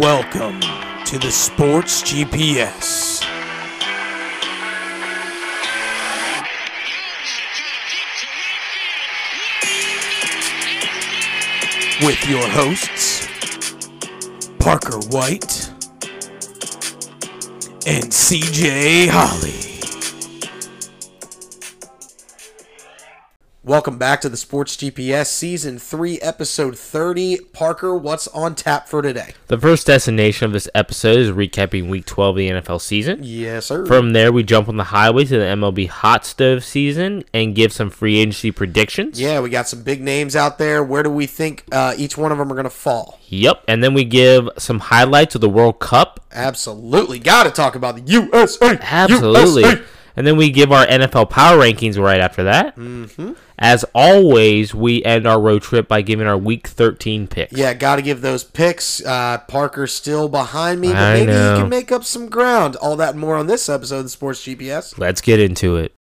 Welcome to the Sports GPS. With your hosts, Parker White and CJ Holly. Welcome back to the Sports GPS Season 3, Episode 30. Parker, what's on tap for today? The first destination of this episode is recapping Week 12 of the NFL season. Yes, sir. From there, we jump on the highway to the MLB hot stove season and give some free agency predictions. yeah, we got some big names out there. Where do we think uh, each one of them are going to fall? Yep. And then we give some highlights of the World Cup. Absolutely. Got to talk about the USA. Absolutely. USA. And then we give our NFL power rankings right after that. Mm-hmm. As always, we end our road trip by giving our Week 13 picks. Yeah, got to give those picks. Uh, Parker's still behind me, but I maybe know. he can make up some ground. All that and more on this episode of the Sports GPS. Let's get into it.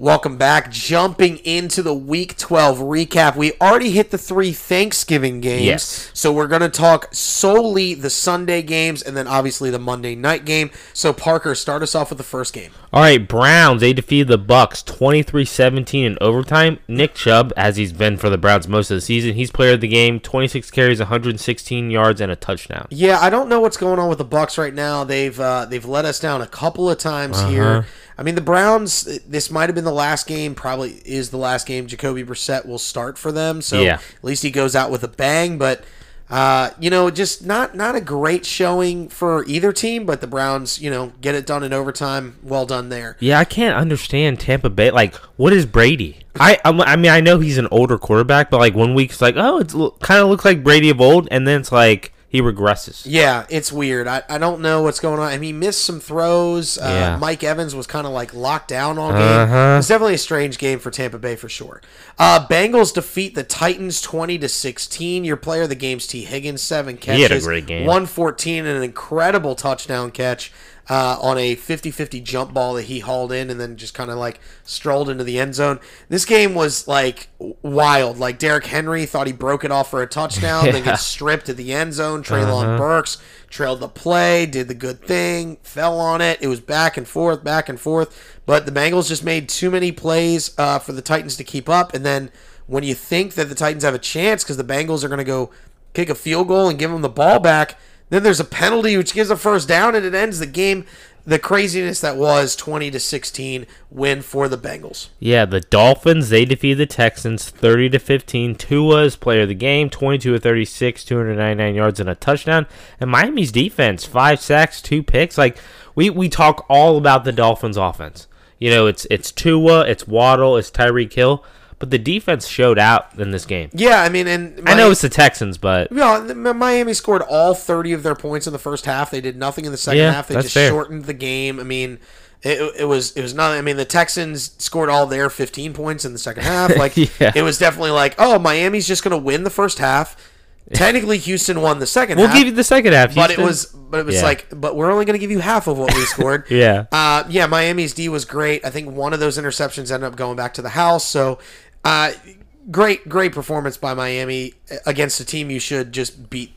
Welcome back. Jumping into the Week 12 recap. We already hit the three Thanksgiving games. Yes. So we're going to talk solely the Sunday games and then obviously the Monday night game. So, Parker, start us off with the first game. All right, Browns, they defeated the Bucs 23-17 in overtime. Nick Chubb, as he's been for the Browns most of the season, he's player of the game, 26 carries, 116 yards and a touchdown. Yeah, I don't know what's going on with the Bucs right now. They've uh, they've let us down a couple of times Uh-huh. here. I mean, the Browns. This might have been the last game. Probably is the last game Jacoby Brissett will start for them. So Yeah. at least he goes out with a bang. But uh, you know, just not not a great showing for either team. But the Browns, you know, get it done in overtime. Well done there. Yeah, I can't understand Tampa Bay. Like, what is Brady? I I mean, I know he's an older quarterback, but like one week it's like, oh, it kind of looks like Brady of old, and then it's like he regresses. Yeah, it's weird. I, I don't know what's going on. I mean, he missed some throws. Uh, Yeah. Mike Evans was kind of like locked down all game. Uh-huh. It's definitely a strange game for Tampa Bay for sure. Uh, Bengals defeat the Titans twenty to sixteen. Your player of the game's Tee Higgins, seven catches, He had a great game. one fourteen, and an incredible touchdown catch. Uh, on a 50-50 jump ball that he hauled in and then just kind of like strolled into the end zone. This game was like wild. Like Derrick Henry thought he broke it off for a touchdown, then gets stripped at the end zone. Treylon Uh-huh. Burks trailed the play, did the good thing, fell on it. It was back and forth, back and forth. But the Bengals just made too many plays uh, for the Titans to keep up. And then when you think that the Titans have a chance because the Bengals are going to go kick a field goal and give them the ball back, then there's a penalty which gives a first down and it ends the game. The craziness that was 20 to 16 win for the Bengals. Yeah, the Dolphins they defeat the Texans 30 to 15. Tua's player of the game, 22 of 36, 299 yards and a touchdown. And Miami's defense, five sacks, two picks. Like we we talk all about the Dolphins offense. You know, it's it's Tua, it's Waddle, it's Tyreek Hill, but the defense showed out in this game. Yeah, I mean, and I know it's the Texans, but No, the- Miami scored all 30 of their points in the first half. They did nothing in the second Yeah, half. They just fair. shortened the game. I mean, it, it was it was not. I mean, the Texans scored all their 15 points in the second half. Like Yeah. it was definitely like, oh, Miami's just going to win the first half. Technically, Houston won the 2nd we'll half. give you the second half. but it was but it was Yeah. like but we're only going to give you half of what we scored. Yeah. Uh, yeah, Miami's D was great. I think one of those interceptions ended up going back to the house. So, uh, great, great performance by Miami against a team you should just beat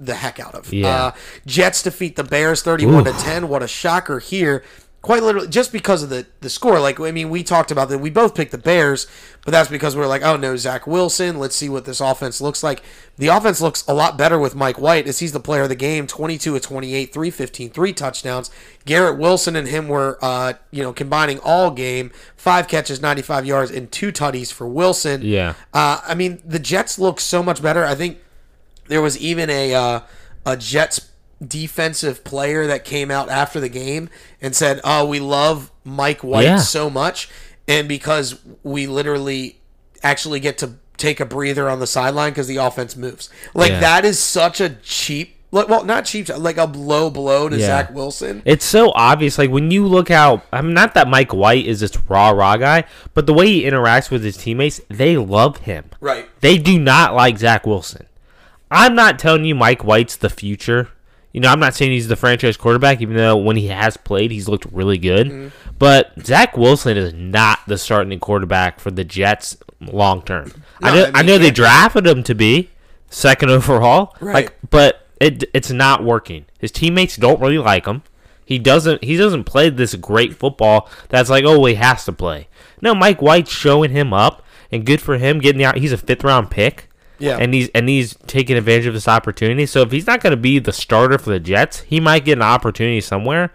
the heck out of. Yeah. Uh, Jets defeat the Bears 31 to 10. What a shocker here. Quite literally, just because of the, the score. Like, I mean, we talked about that. We both picked the Bears, but that's because we are like, oh no, Zach Wilson. Let's see what this offense looks like. The offense looks a lot better with Mike White as he's the player of the game Twenty two of twenty eight, three fifteen, three touchdowns. Garrett Wilson and him were, uh, you know, combining all game, five catches, 95 yards, and two tutties for Wilson. Yeah. Uh, I mean, the Jets look so much better. I think there was even a uh, a Jets defensive player that came out after the game and said, "Oh, we love Mike White Yeah. so much, and because we literally actually get to take a breather on the sideline because the offense moves. Like Yeah. that is such a cheap." like, Well, not cheap, like a low blow to Yeah. Zach Wilson. It's so obvious. Like when you look out, I'm not that Mike White is this raw raw guy, but the way he interacts with his teammates, they love him. Right. They do not like Zach Wilson. I'm not telling you Mike White's the future. You know, I'm not saying he's the franchise quarterback, even though when he has played, he's looked really good. Mm-hmm. But Zach Wilson is not the starting quarterback for the Jets long term. I No, know, I mean, I know they drafted him to be second overall, Right. like, but it it's not working. His teammates don't really like him. He doesn't he doesn't play this great football that's like oh he has to play. No, Mike White's showing him up, and good for him getting out. He's a fifth round pick. Yeah. and he's and he's taking advantage of this opportunity. So if he's not going to be the starter for the Jets, he might get an opportunity somewhere.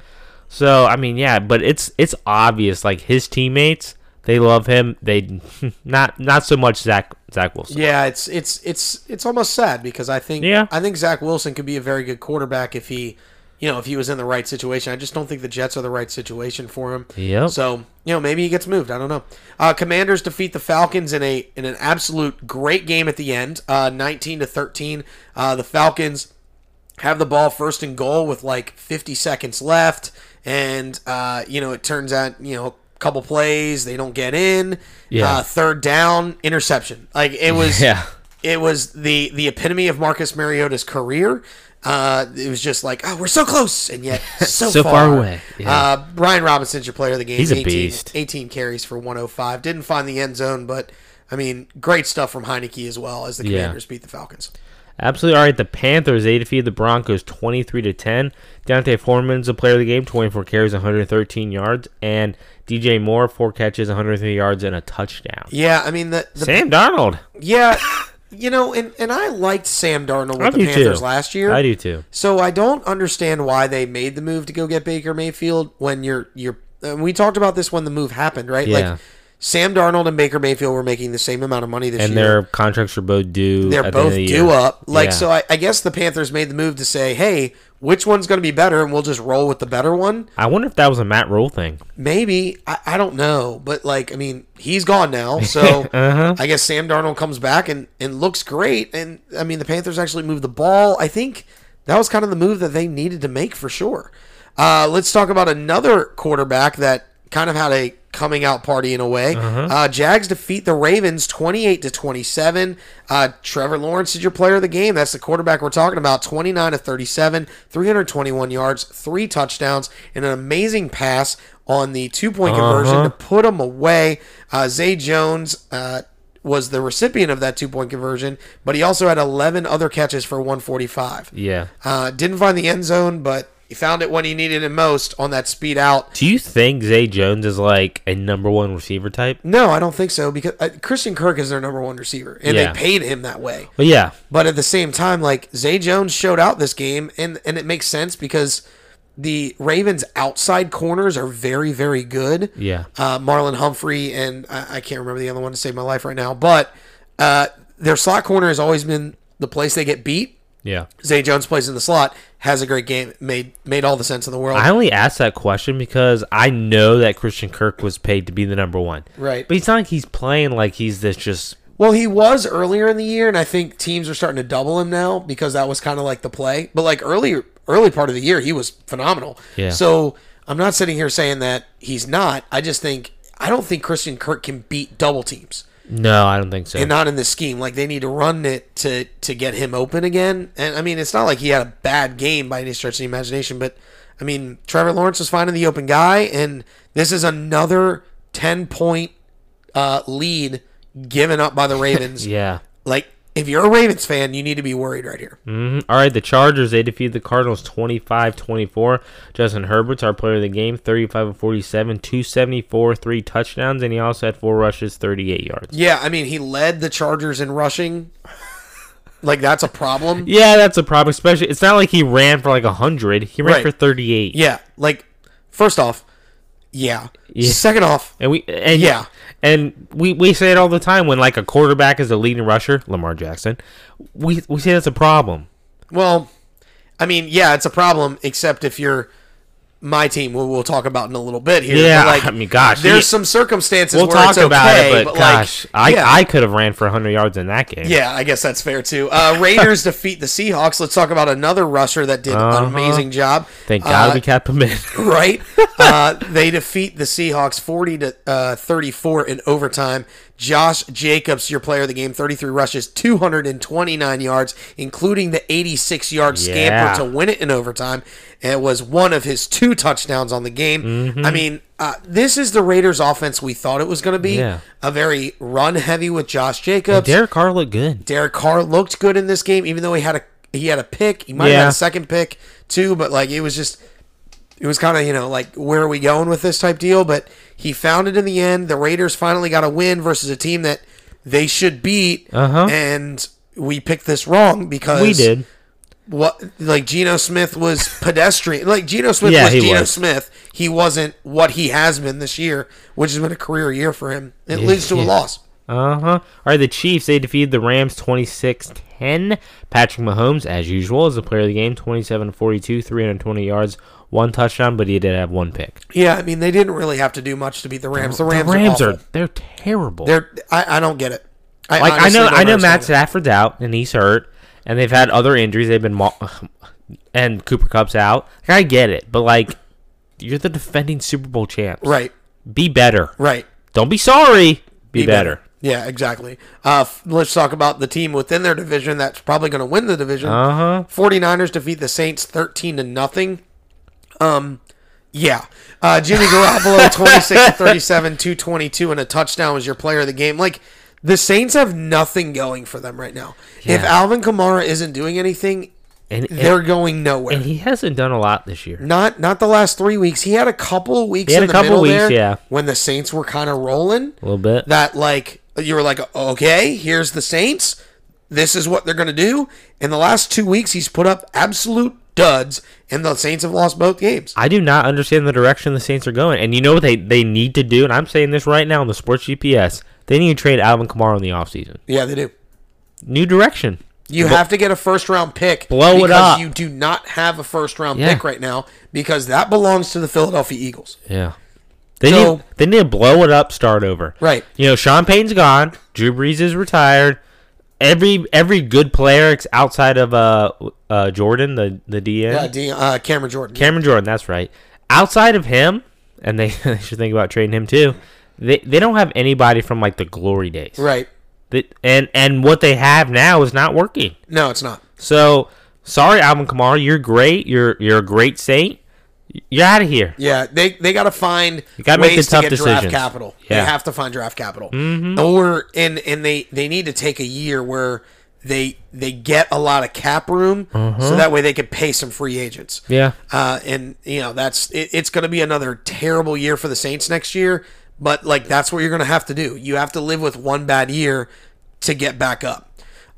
So I mean, yeah, but it's it's obvious like his teammates they love him. They not not so much Zach Zach Wilson. Yeah, it's it's it's it's almost sad because I think Yeah. I think Zach Wilson could be a very good quarterback if he, you know, if he was in the right situation. I just don't think the Jets are the right situation for him. Yep. So you know, maybe he gets moved. I don't know. Uh, Commanders defeat the Falcons in a in an absolute great game at the end, uh, nineteen to thirteen. Uh, the Falcons have the ball first and goal with like 50 seconds left and uh, you know it turns out you know a couple plays they don't get in Yeah. uh, third down interception like it was Yeah. It was the the epitome of Marcus Mariota's career uh, it was just like, oh, we're so close, and yet so, So far, far away. Yeah. Uh, Brian Robinson's your player of the game. He's a 18, beast. 18 carries for 105. Didn't find the end zone, but I mean, great stuff from Heinicke as well as the Yeah. Commanders beat the Falcons. Absolutely. All right. The Panthers, they defeated the Broncos 23 to 10. D'Onta Foreman's the player of the game, 24 carries, 113 yards. And DJ Moore, four catches, 103 yards, and a touchdown. Yeah, I mean the, the Sam Darnold. Yeah, you know, and, and I liked Sam Darnold I with the Panthers too. last year. I do too. So I don't understand why they made the move to go get Baker Mayfield when you're you're. And we talked about this when the move happened, right? Yeah. Like Sam Darnold and Baker Mayfield were making the same amount of money this And year. And their contracts are both due. They're at the end both of the due year. up. Like Yeah. so, I, I guess the Panthers made the move to say, "Hey, which one's going to be better?" And we'll just roll with the better one. I wonder if that was a Matt Rhule thing. Maybe I, I don't know, but like I mean, he's gone now, so Uh-huh. I guess Sam Darnold comes back and and looks great. And I mean, the Panthers actually moved the ball. I think that was kind of the move that they needed to make for sure. Uh, let's talk about another quarterback that kind of had a coming out party in a way. uh Jags defeat the Ravens 28 to 27. Uh, Trevor Lawrence is your player of the game. That's the quarterback we're talking about. 29 to 37, 321 yards, three touchdowns, and an amazing pass on the two point conversion Uh-huh. to put them away. Uh, Zay Jones. Uh, was the recipient of that two point conversion, but he also had 11 other catches for 145. Yeah. Uh, didn't find the end zone, but he found it when he needed it most on that speed out. Do you think Zay Jones is like a number one receiver type? No, I don't think so because uh, Christian Kirk is their number one receiver, and Yeah. they paid him that way. But yeah. But at the same time, like Zay Jones showed out this game, and and it makes sense because the Ravens' outside corners are very very good. Yeah. uh, Marlon Humphrey and I, I can't remember the other one to save my life right now, but uh, their slot corner has always been the place they get beat. Yeah. Zay Jones plays in the slot, has a great game, made made all the sense in the world. I only asked that question because I know that Christian Kirk was paid to be the number one. Right. But it's not like he's playing like he's this just. Well, he was earlier in the year, and I think teams are starting to double him now because that was kind of like the play. But like early, early part of the year, he was phenomenal. Yeah. So I'm not sitting here saying that he's not. I just think I don't think Christian Kirk can beat double teams, No, I don't think so. and not in this scheme. Like they need to run it to to get him open again. And I mean, it's not like he had a bad game by any stretch of the imagination, but I mean, Trevor Lawrence was finding the open guy, and this is another ten point uh, lead given up by the Ravens. yeah. Like, if you're a Ravens fan, you need to be worried right here. hmm All right, the Chargers, they defeat the Cardinals 25 24. Justin Herbert's our player of the game, 35 of 47, 274, three touchdowns, and he also had four rushes, 38 yards. Yeah, I mean, he led the Chargers in rushing. Like, that's a problem. Yeah, that's a problem, especially. It's not like he ran for like 100, he ran Right. for 38. Yeah, like, first off, yeah. Yeah. Second off, And we and Yeah. And we, we say it all the time when like a quarterback is a leading rusher, Lamar Jackson. We we say that's a problem. well, I mean, yeah, it's a problem, except if you're my team, we'll, we'll talk about in a little bit here. Yeah, like, I mean, gosh, there's yeah. some circumstances We'll where talk it's about okay, it, but, like, gosh, I yeah. I could have ran for 100 yards in that game. Yeah, I guess that's fair too. Uh, Raiders defeat the Seahawks. Let's talk about another rusher that did an Uh-huh. amazing job. Thank God Uh, we kept him in. right? uh, they defeat the Seahawks 40 to uh, 34 in overtime. Josh Jacobs, your player of the game, 33 rushes, 229 yards, including the 86 yard Yeah. scamper to win it in overtime. It was one of his two touchdowns on the game. Mm-hmm. I mean, uh, this is the Raiders' offense we thought it was going to be. Yeah. A very run heavy with Josh Jacobs. Derek Carr looked good. Derek Carr looked good in this game, even though he had a he had a pick. He might have had a second pick too, but like it was just it was kind of you know like where are we going with this type deal? But he found it in the end. The Raiders finally got a win versus a team that they should beat, Uh-huh. and we picked this wrong because We did. what like Geno Smith was pedestrian. Like Geno Smith Yeah, was Geno was. Smith. He wasn't what he has been this year, which has been a career year for him. It leads to a loss. Uh huh. All right, the Chiefs, they defeated the Rams 26 10. Patrick Mahomes, as usual, is the player of the game 27 42, 320 yards, one touchdown, but he did have one pick. Yeah, I mean they didn't really have to do much to beat the Rams. The Rams, the Rams are, are, they're terrible. They're I, I don't get it. I like I know I know Matt. Stafford's out and he's hurt, and they've had other injuries. They've been mo- and Cooper Kupp's out. I get it, but like you're the defending Super Bowl champs. Right, Be better. right. Don't be sorry. Be, better. Yeah, exactly. Uh, let's talk about the team within their division that's probably going to win the division. Uh huh. 49ers defeat the Saints 13 to nothing. Um, yeah. Uh, Jimmy Garoppolo 26 37, 222, and a touchdown was your player of the game. Like the Saints have nothing going for them right now. If Alvin Kamara isn't doing anything, And, and, they're going nowhere. and he hasn't done a lot this year. Not not the last three weeks. He had a couple of weeks He had in a the couple weeks, there yeah. when the Saints were kind of rolling. A little bit. That like you were like, okay, here's the Saints. This is what they're gonna do. In the last two weeks, he's put up absolute duds, and the Saints have lost both games. I do not understand the direction the Saints are going. And you know what they, they need to do? And I'm saying this right now on the Sports GPS. They need to trade Alvin Kamara in the offseason. Yeah, they do. New direction. You have to get a first round pick. Blow it up. You do not have a first round Yeah. pick right now because that belongs to the Philadelphia Eagles. Yeah. They So- need they need to blow it up, start over. Right. You know, Sean Payton's gone. Drew Brees is retired. Every every good player outside of uh uh Jordan, the the DN, Uh, D, uh, Cameron Jordan. Cameron Jordan, that's right. Outside of him, and they, they should think about trading him too. They they don't have anybody from like the glory days. right. That and and what they have now is not working. No, it's not. So sorry, Alvin Kamara, you're great. You're you're a great saint. You're out of here. Yeah, they they got to find gotta make ways the tough to get decisions. draft capital. Yeah. They have to find draft capital, mm-hmm. or and and they they need to take a year where they they get a lot of cap room, so that way they could pay some free agents. Yeah. Uh, and you know that's it, it's going to be another terrible year for the Saints next year. But like that's what you're going to have to do. You have to live with one bad year to get back up.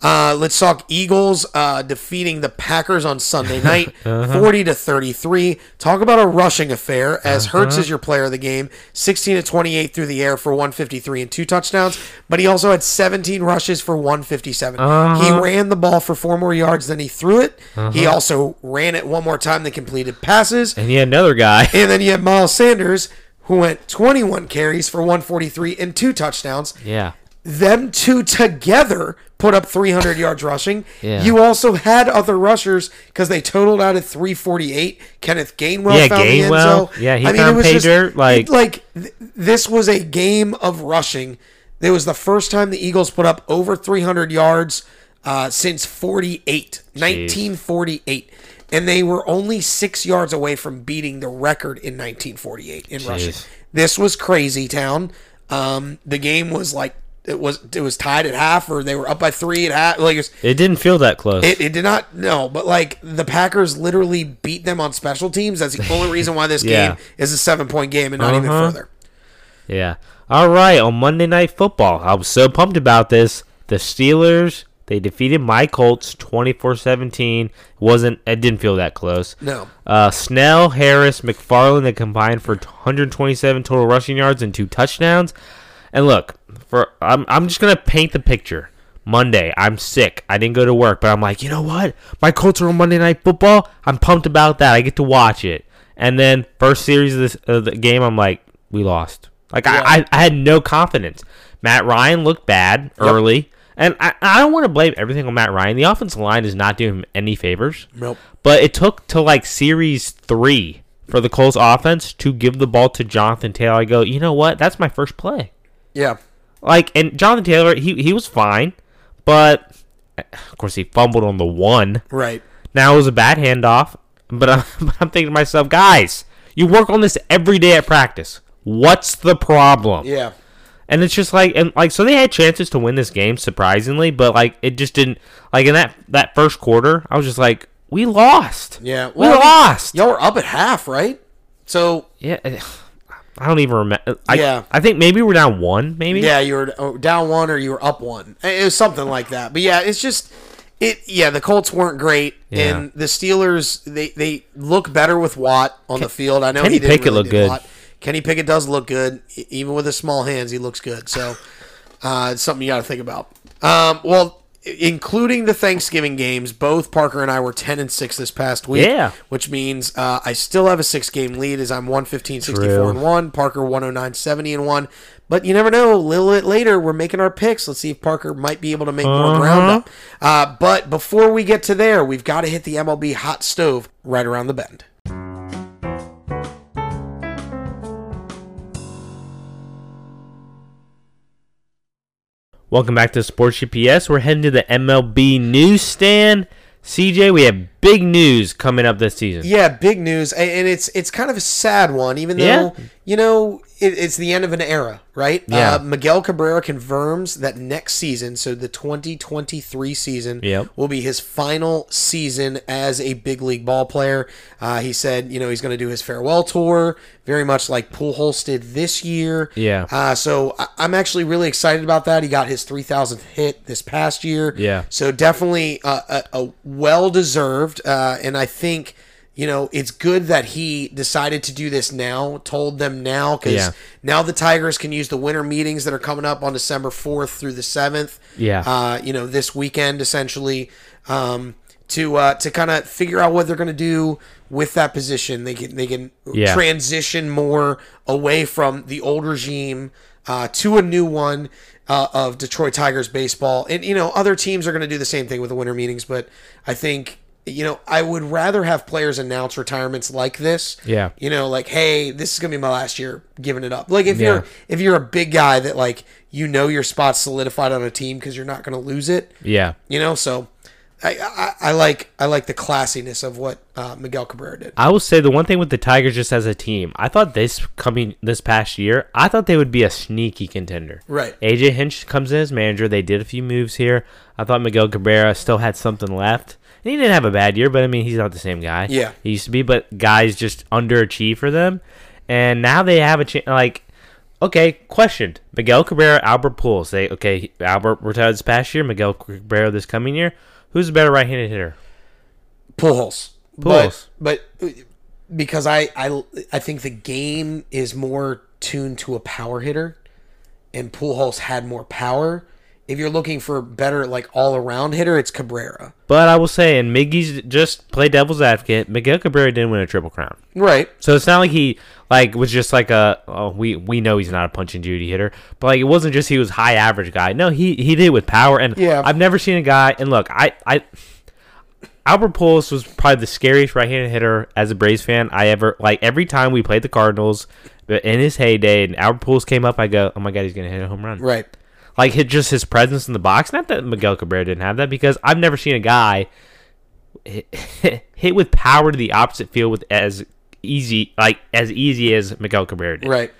Uh, let's talk Eagles uh, defeating the Packers on Sunday night, forty to thirty-three. Talk about a rushing affair. As Hurts is your player of the game, sixteen to twenty-eight through the air for one fifty-three and two touchdowns. But he also had seventeen rushes for one fifty-seven. He ran the ball for four more yards than he threw it. He also ran it one more time than completed passes. And he had another guy. And then you had Miles Sanders, who went 21 carries for 143 and two touchdowns. Yeah. Them two together put up 300 yards rushing. Yeah. You also had other rushers because they totaled out at 348. Kenneth Gainwell Yeah, found the end Gainwell. Yeah, he I mean, found it was just- dirt, like- it- like th- this was a game of rushing. It was the first time the Eagles put up over 300 yards uh, since 48, 1948. And they were only six yards away from beating the record in 1948 in rushing. This was crazy town. Um, the game was like it was it was tied at half, or they were up by three at half. Like it, was, It didn't feel that close. it, it did not no, but like the Packers literally beat them on special teams. That's the only reason why this Yeah. game is a seven point game and not even Uh-huh. further. Yeah. All right. On Monday Night Football, I was so pumped about this. The Steelers they defeated my Colts 24-17. wasn't It didn't feel that close. No. Uh, Snell, Harris, McFarland they combined for 127 total rushing yards and two touchdowns. And look, for I'm I'm just gonna paint the picture. Monday, I'm sick. I didn't go to work, but I'm like, you know what? My Colts are on Monday Night Football. I'm pumped about that. I get to watch it. And then first series of, this, of the game, I'm like, we lost. Like Yeah. I, I, I had no confidence. Matt Ryan looked bad early, and I, I don't want to blame everything on Matt Ryan. The offensive line is not doing him any favors. Nope. But it took to like series three for the Colts offense to give the ball to Jonathan Taylor. I go, you know what? That's my first play. Yeah. Like, and Jonathan Taylor, he he was fine, but of course he fumbled on the one. Right. Now it was a bad handoff, but I'm, I'm thinking to myself, guys, you work on this every day at practice. What's the problem? Yeah. And it's just like and like so they had chances to win this game surprisingly, but like it just didn't like in that that first quarter, I was just like, we lost. Yeah. we I mean, lost. Y'all were up at half, right? So Yeah, eh, I don't even remember. I, Yeah. I think maybe we're down one. Maybe. yeah, you were oh, down one or you were up one. It was something like that. But yeah, it's just it. Yeah, the Colts weren't great, Yeah. and the Steelers they they look better with Watt on the field. I know Kenny he didn't Pickett really a good. lot. Kenny Pickett does look good, even with his small hands. He looks good. So uh, it's something you got to think about. Um, well, including the Thanksgiving games, both Parker and I were ten and six this past week. Yeah. which means uh, I still have a six game lead as I'm 115, 64 True. and one. Parker 109, 70 and one. But you never know. A little bit later, we're making our picks. Let's see if Parker might be able to make more ground up. Uh, but before we get to there, we've got to hit the MLB hot stove right around the bend. Welcome back to Sports GPS. We're heading to the MLB newsstand. CJ, we have big news coming up this season. Yeah, big news, and it's it's kind of a sad one, even though Yeah. you know it, it's the end of an era, right? Yeah. Uh, Miguel Cabrera confirms that next season, so the 2023 season, Yep. will be his final season as a big league ball player. Uh, he said, you know, he's going to do his farewell tour, very much like Pujols did this year. Yeah. Uh, so I- I'm actually really excited about that. He got his 3,000th hit this past year. Yeah. So definitely uh, a, a well deserved, uh, and I think you know it's good that he decided to do this now. Told them now because Yeah. now the Tigers can use the winter meetings that are coming up on December fourth through the seventh. Yeah. Uh, you know this weekend essentially. Um, to uh, to kind of figure out what they're going to do with that position, they can they can Yeah. transition more away from the old regime uh, to a new one uh, of Detroit Tigers baseball. And, you know, other teams are going to do the same thing with the winter meetings, but I think, you know, I would rather have players announce retirements like this. Yeah. You know, like, hey, this is going to be my last year giving it up. Like, if Yeah. you're if you're a big guy that, like, you know your spot's solidified on a team because you're not going to lose it, Yeah. you know, so. I, I, I like I like the classiness of what uh, Miguel Cabrera did. I will say the one thing with the Tigers just as a team, I thought this coming this past year, I thought they would be a sneaky contender. Right. AJ Hinch comes in as manager. They did a few moves here. I thought Miguel Cabrera still had something left. And he didn't have a bad year, but I mean, he's not the same guy. Yeah. He used to be, but guys just underachieve for them. And now they have a chance. Like, okay, questioned. Miguel Cabrera, Albert Pujols. They okay. Albert retired this past year. Miguel Cabrera this coming year. Who's the better right-handed hitter? Pujols. Pujols. But, but uh, because I, I I think the game is more tuned to a power hitter, and Pujols had more power. If you're looking for better like all around hitter, it's Cabrera. But I will say, and Miggy's just play devil's advocate. Miguel Cabrera didn't win a triple crown, Right. so it's not like he like was just like a. Oh, we we know he's not a punch and Judy hitter, but like it wasn't just he was high average guy. No, he he did it with power, and Yeah. I've never seen a guy. And look, I I. Albert Pujols was probably the scariest right-handed hitter as a Braves fan I ever like. Every time we played the Cardinals in his heyday, and Albert Pujols came up, I go, "Oh my god, he's gonna hit a home run!" Right. Like hit just his presence in the box. Not that Miguel Cabrera didn't have that, because I've never seen a guy hit, hit with power to the opposite field with as easy like as easy as Miguel Cabrera did. Right.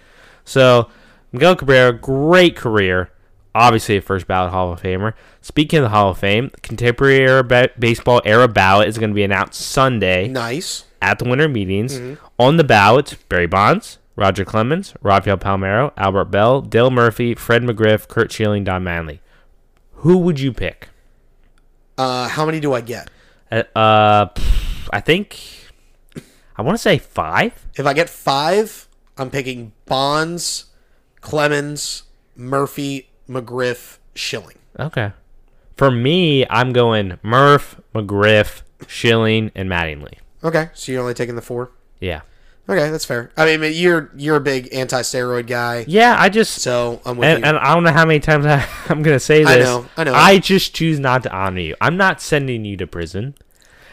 So Miguel Cabrera, great career. Obviously, a first ballot Hall of Famer. Speaking of the Hall of Fame, the contemporary era ba- baseball era ballot is going to be announced Sunday Nice. at the winter meetings. Mm-hmm. On the ballot, Barry Bonds, Roger Clemens, Rafael Palmeiro, Albert Belle, Dale Murphy, Fred McGriff, Curt Schilling, Don Mattingly. Who would you pick? Uh, how many do I get? Uh, uh, I think I want to say five. If I get five, I'm picking Bonds, Clemens, Murphy, McGriff, Schilling. Okay. For me, I'm going Murph, McGriff, Schilling, and Mattingly. Okay, so you're only taking the four. Yeah. Okay, that's fair. I mean, you're you're a big anti-steroid guy, Yeah, I just so I'm with and, you. and I don't know how many times I, I'm gonna say this. I know, I know. I just choose not to honor you. I'm not sending you to prison.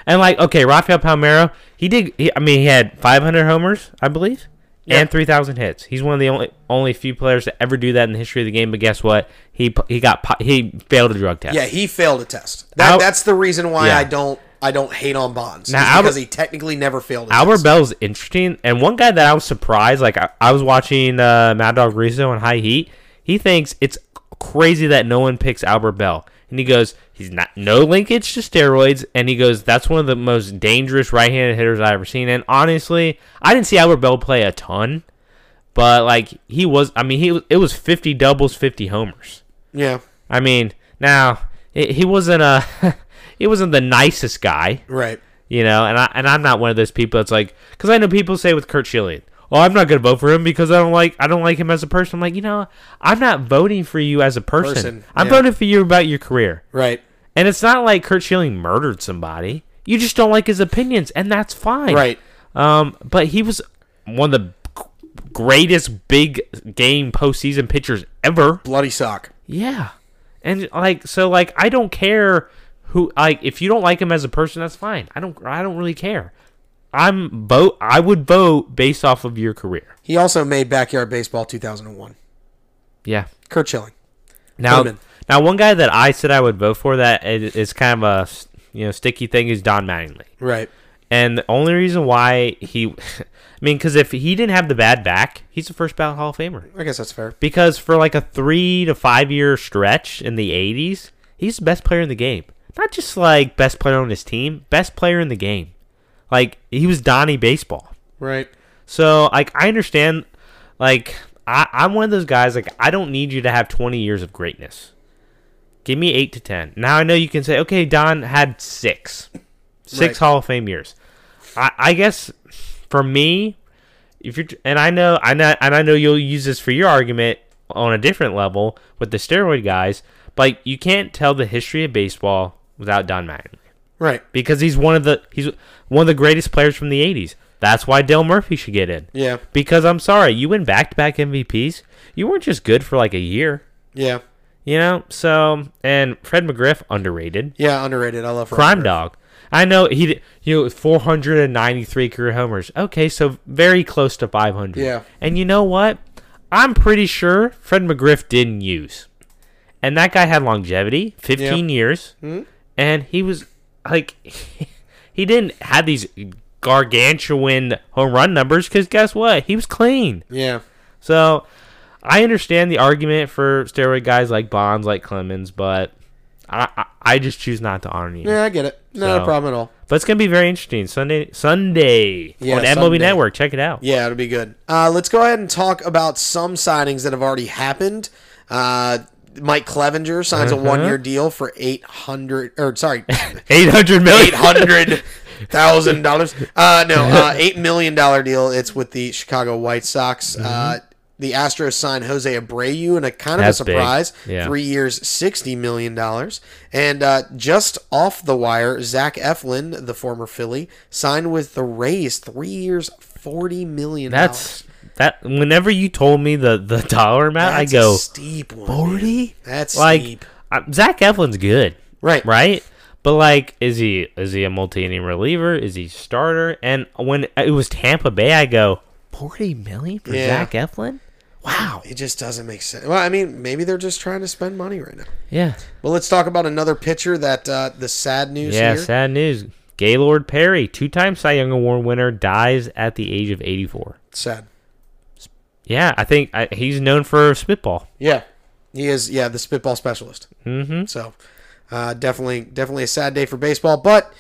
And like, okay, Rafael Palmeiro, he did. He, I mean, he had 500 homers, I believe, Yeah. and 3,000 hits. He's one of the only only few players to ever do that in the history of the game. But guess what? He he got he failed a drug test. Yeah, he failed a test. That, that's the reason why Yeah. I don't I don't hate on Bonds. Now, Albert- because he technically never failed Albert test. Belle's interesting, and one guy that I was surprised, like I, I was watching uh, Mad Dog Russo on High Heat. He thinks it's crazy that no one picks Albert Belle, and he goes, he's not no linkage to steroids, and he goes, that's one of the most dangerous right-handed hitters I've ever seen. And honestly, I didn't see Albert Belle play a ton, but like he was, I mean, he it was fifty doubles, fifty homers. Yeah, I mean, now it, he wasn't a, he wasn't the nicest guy right. you know, and I and I'm not one of those people that's like, because I know people say with Curt Schilling, "Oh, I'm not gonna vote for him because I don't like I don't like him as a person." I'm like, you know, I'm not voting for you as a person. Person, I'm yeah. voting for you about your career, Right. and it's not like Curt Schilling murdered somebody. You just don't like his opinions, and that's fine. Right. Um, but he was one of the greatest big game postseason pitchers ever. Bloody sock. Yeah. And like so like I don't care who like if you don't like him as a person that's fine. I don't I don't really care. I'm vote I would vote based off of your career. He also made Backyard Baseball 2001. Yeah. Curt Schilling. Now now one guy that I said I would vote for that is, kind of a you know sticky thing is Don Mattingly. Right. And the only reason why he I mean cuz if he didn't have the bad back, he's the first ballot Hall of Famer. I guess that's fair. because for like a three to five year stretch in the 80s, he's the best player in the game. Not just like best player on his team, best player in the game. Like he was Donnie baseball. Right. So like I understand, like I, I'm one of those guys. Like I don't need you to have 20 years of greatness. Give me eight to ten. Now I know you can say, okay, Don had six, six Right. Hall of Fame years. I, I guess for me, if you're, and I know, I know, and I know you'll use this for your argument on a different level with the steroid guys, but you can't tell the history of baseball without Don Mattingly Right. because he's one of the he's one of the greatest players from the 80s. That's why Dale Murphy should get in. Yeah. Because I'm sorry, you win back-to-back MVPs. You weren't just good for like a year, Yeah. you know. So and Fred McGriff underrated. Yeah. Underrated. I love Fred Crime McGriff. dog. I know he you know 493 career homers. Okay, so very close to 500. Yeah. And you know what? I'm pretty sure Fred McGriff didn't use. And that guy had longevity, 15 years. Hmm? And he was like he didn't have these gargantuan home run numbers cuz guess what? He was clean. Yeah. So I understand the argument for steroid guys like Bonds, like Clemens, but I, I, I just choose not to honor you. Yeah. I get it. Not a problem at all. But it's gonna be very interesting Sunday. Sunday Yeah, on MLB Sunday. Network. Check it out. Yeah, it'll be good. Uh, let's go ahead and talk about some signings that have already happened. Uh, Mike Clevinger signs Uh-huh. a one-year deal for eight hundred, or sorry, Eight hundred million. eight hundred thousand dollars. Uh, no, uh, eight million dollar deal. It's with the Chicago White Sox. Mm-hmm. Uh, the Astros signed Jose Abreu, in a kind That's of a surprise. Yeah. Three years, sixty million dollars. And uh, just off the wire, Zach Eflin, the former Philly, signed with the Rays. Three years, forty million. That's that. Whenever you told me the the dollar amount, That's I go a steep one. forty. That's Like steep. uh, Zach Eflin's good, Right. right? But like, is he is he a multi inning reliever? Is he starter? And when it was Tampa Bay, I go forty million for Yeah. Zach Eflin. Wow. It just doesn't make sense. Well, I mean, maybe they're just trying to spend money right now. Yeah. Well, let's talk about another pitcher that uh, the sad news Yeah. here. Sad news. Gaylord Perry, two-time Cy Young Award winner, dies at the age of 84. Sad. Yeah, I think I, he's known for spitball. Yeah, he is. Yeah, the spitball specialist. Mm-hmm. So, uh, definitely, definitely a sad day for baseball. But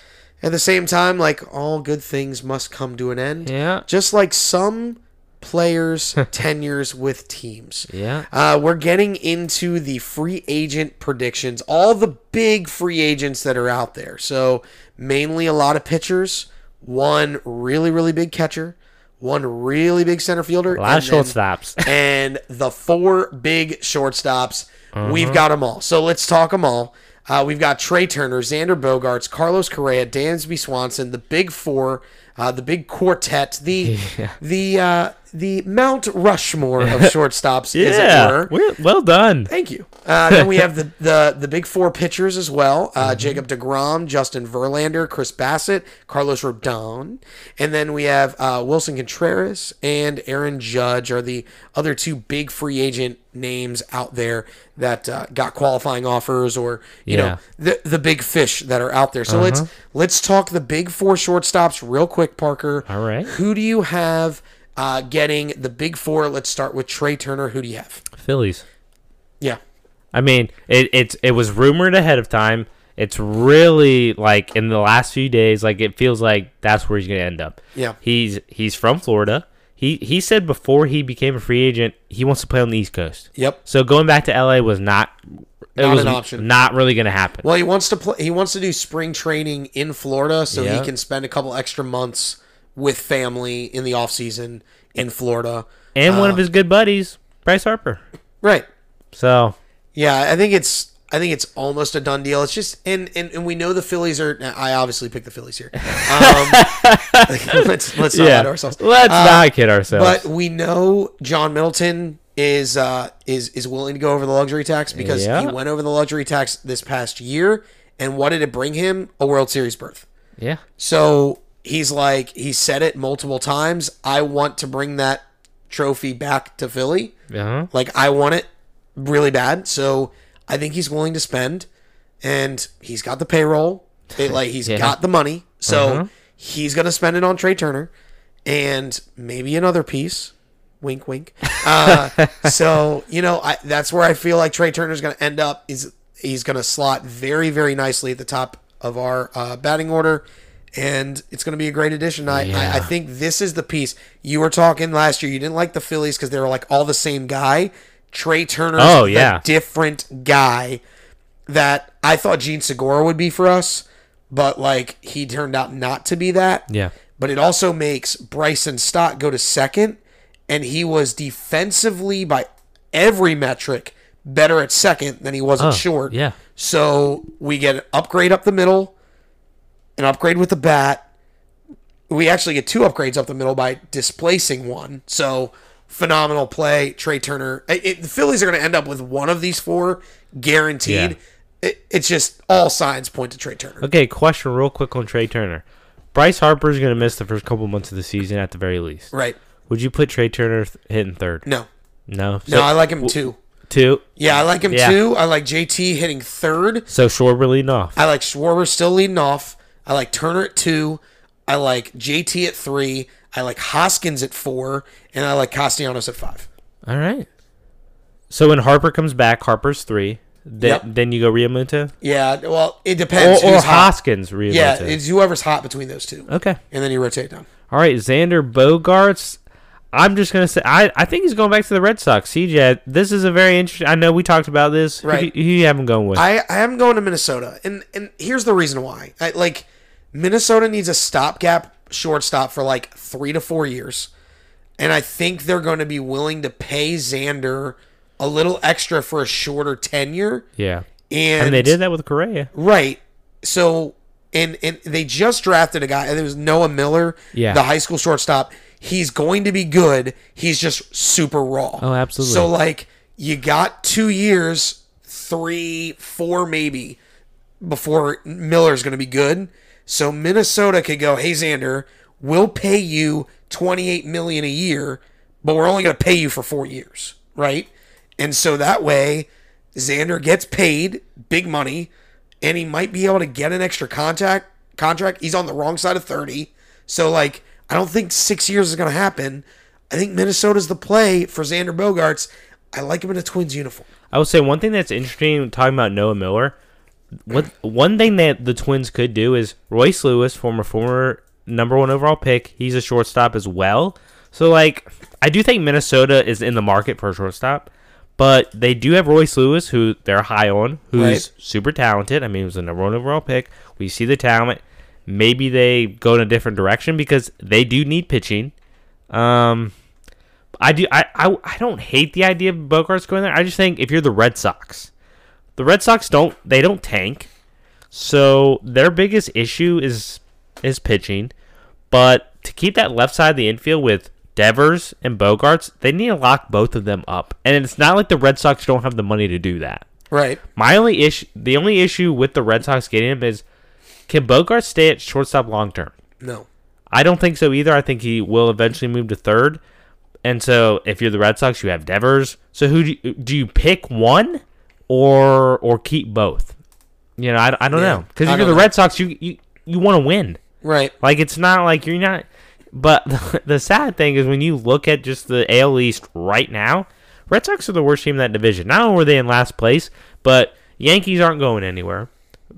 at the same time, like all good things must come to an end. Yeah. Just like some players' tenures with teams. Yeah. Uh, we're getting into the free agent predictions, all the big free agents that are out there. So, mainly a lot of pitchers, one really, really big catcher, one really big center fielder, A lot of shortstops. and the four big shortstops. Uh-huh. We've got them all. So let's talk them all. Uh, we've got Trea Turner, Xander Bogaerts, Carlos Correa, Dansby Swanson, the big four, uh, the big quartet, the the uh, the Mount Rushmore of shortstops, Yeah, well done. Thank you. Uh, then we have the, the the big four pitchers as well: uh, Mm-hmm. Jacob deGrom, Justin Verlander, Chris Bassitt, Carlos Rodon, and then we have uh, Willson Contreras and Aaron Judge are the other two big free agent names out there that uh, got qualifying offers or you Yeah. know the the big fish that are out there. So let's let's talk the big four shortstops real quick, Parker. All right. Who do you have uh, getting the big four? Let's start with Trea Turner. Who do you have? Phillies. Yeah. I mean, it it's it was rumored ahead of time. It's really like in the last few days, like it feels like that's where he's gonna end up. Yeah. He's he's from Florida. He he said before he became a free agent, he wants to play on the East Coast. Yep. So going back to LA was not it Not was an option. Not really gonna happen. Well, he wants to play. He wants to do spring training in Florida, so Yeah. he can spend a couple extra months with family in the off season in Florida. and one uh, of his good buddies, Bryce Harper. Right. So Yeah, I think it's. I think it's almost a done deal. It's just, and and, and we know the Phillies are. I obviously picked the Phillies here. Um, let's let's not yeah, ourselves. let's Uh, not kid ourselves. But we know John Middleton is uh, is is willing to go over the luxury tax because he went over the luxury tax this past year, and what did it bring him? A World Series berth. yeah, So he's like, he said it multiple times. I want to bring that trophy back to Philly. uh-huh. Like, I want it really bad. So I think he's willing to spend, and he's got the payroll. It, like, he's Yeah. got the money. So Uh-huh. he's going to spend it on Trea Turner and maybe another piece. Wink, wink. Uh, so you know, I, that's where I feel like Trea Turner's going to end up. Is he's going to slot very, very nicely at the top of our uh, batting order, and it's going to be a great addition. I, I, I think this is the piece you were talking last year. You didn't like the Phillies because they were like all the same guy. Trea Turner, Oh, yeah. different guy that I thought Jean Segura would be for us, but like he turned out not to be that. Yeah. But it also makes Bryson Stott go to second, and he was defensively by every metric better at second than he was at Oh, short. yeah. So we get an upgrade up the middle, an upgrade with the bat. We actually get two upgrades up the middle by displacing one. So phenomenal play, Trea Turner. It, it- the Phillies are going to end up with one of these four guaranteed. Yeah. It, it's just all signs point to Trea Turner. Okay, question real quick on Trea Turner. Bryce Harper is going to miss the first couple months of the season at the very least. Right? Would you put Trea Turner th- hitting third? No, No. no, I like him too. two. Yeah, I like him Yeah. too. I like JT hitting third. So Schwarber leading off. I like Schwarber still leading off. I like Turner at two. I like JT at three. I like Hoskins at four, and I like Castellanos at five. All right. So when Harper comes back, Harper's three. Then, Yep. then you go Realmuto Yeah, well, it depends. or who's. Hoskins. Realmuto. Yeah, it's whoever's hot between those two, okay. and then you rotate down. All right, Xander Bogaerts. I'm just gonna say I, I think he's going back to the Red Sox. CJ, this is a very interesting. I know we talked about this. Right. you, who you have him going with? I, I am going to Minnesota, and and here's the reason why. I, like Minnesota needs a stopgap shortstop for like three to four years, and I think they're going to be willing to pay Xander a little extra for a shorter tenure. yeah, And, and they did that with Correa. Right. So and and they just drafted a guy. It was Noah Miller, Yeah. the high school shortstop. He's going to be good. He's just super raw. Oh, absolutely. So like you got two years, three, four maybe, before Miller's going to be good. So Minnesota could go, hey Xander, we'll pay you twenty eight million a year, but we're only going to pay you for four years, right? And so that way, Xander gets paid big money, and he might be able to get an extra contract. Contract. He's on the wrong side of thirty, so like I don't think six years is going to happen. I think Minnesota's the play for Xander Bogaerts. I like him in a Twins uniform. I will say one thing that's interesting talking about Noah Miller. What one thing that the Twins could do is Royce Lewis, former former number one overall pick, he's a shortstop as well. So like I do think Minnesota is in the market for a shortstop, but they do have Royce Lewis, who they're high on, who's Right. super talented. I mean, he was the number one overall pick. We see the talent. Maybe they go in a different direction because they do need pitching. Um, I do. I, I I don't hate the idea of Bogaerts going there. I just think if you're the Red Sox, the Red Sox don't they don't tank, so their biggest issue is is pitching. But to keep that left side of the infield with Devers and Bogaerts, they need to lock both of them up. And it's not like the Red Sox don't have the money to do that. Right. My only issue, the only issue with the Red Sox getting him is, can Bogart stay at shortstop long term? No. I don't think so either. I think he will eventually move to third. And so, if you're the Red Sox, you have Devers. So, who do you, do you pick one or or keep both? You know, I, I don't Yeah, know because if you're the know. Red Sox, you you, you want to win. Right. Like it's not like you're not. But the, the sad thing is when you look at just the AL East right now, Red Sox are the worst team in that division. Not only were they in last place, but Yankees aren't going anywhere.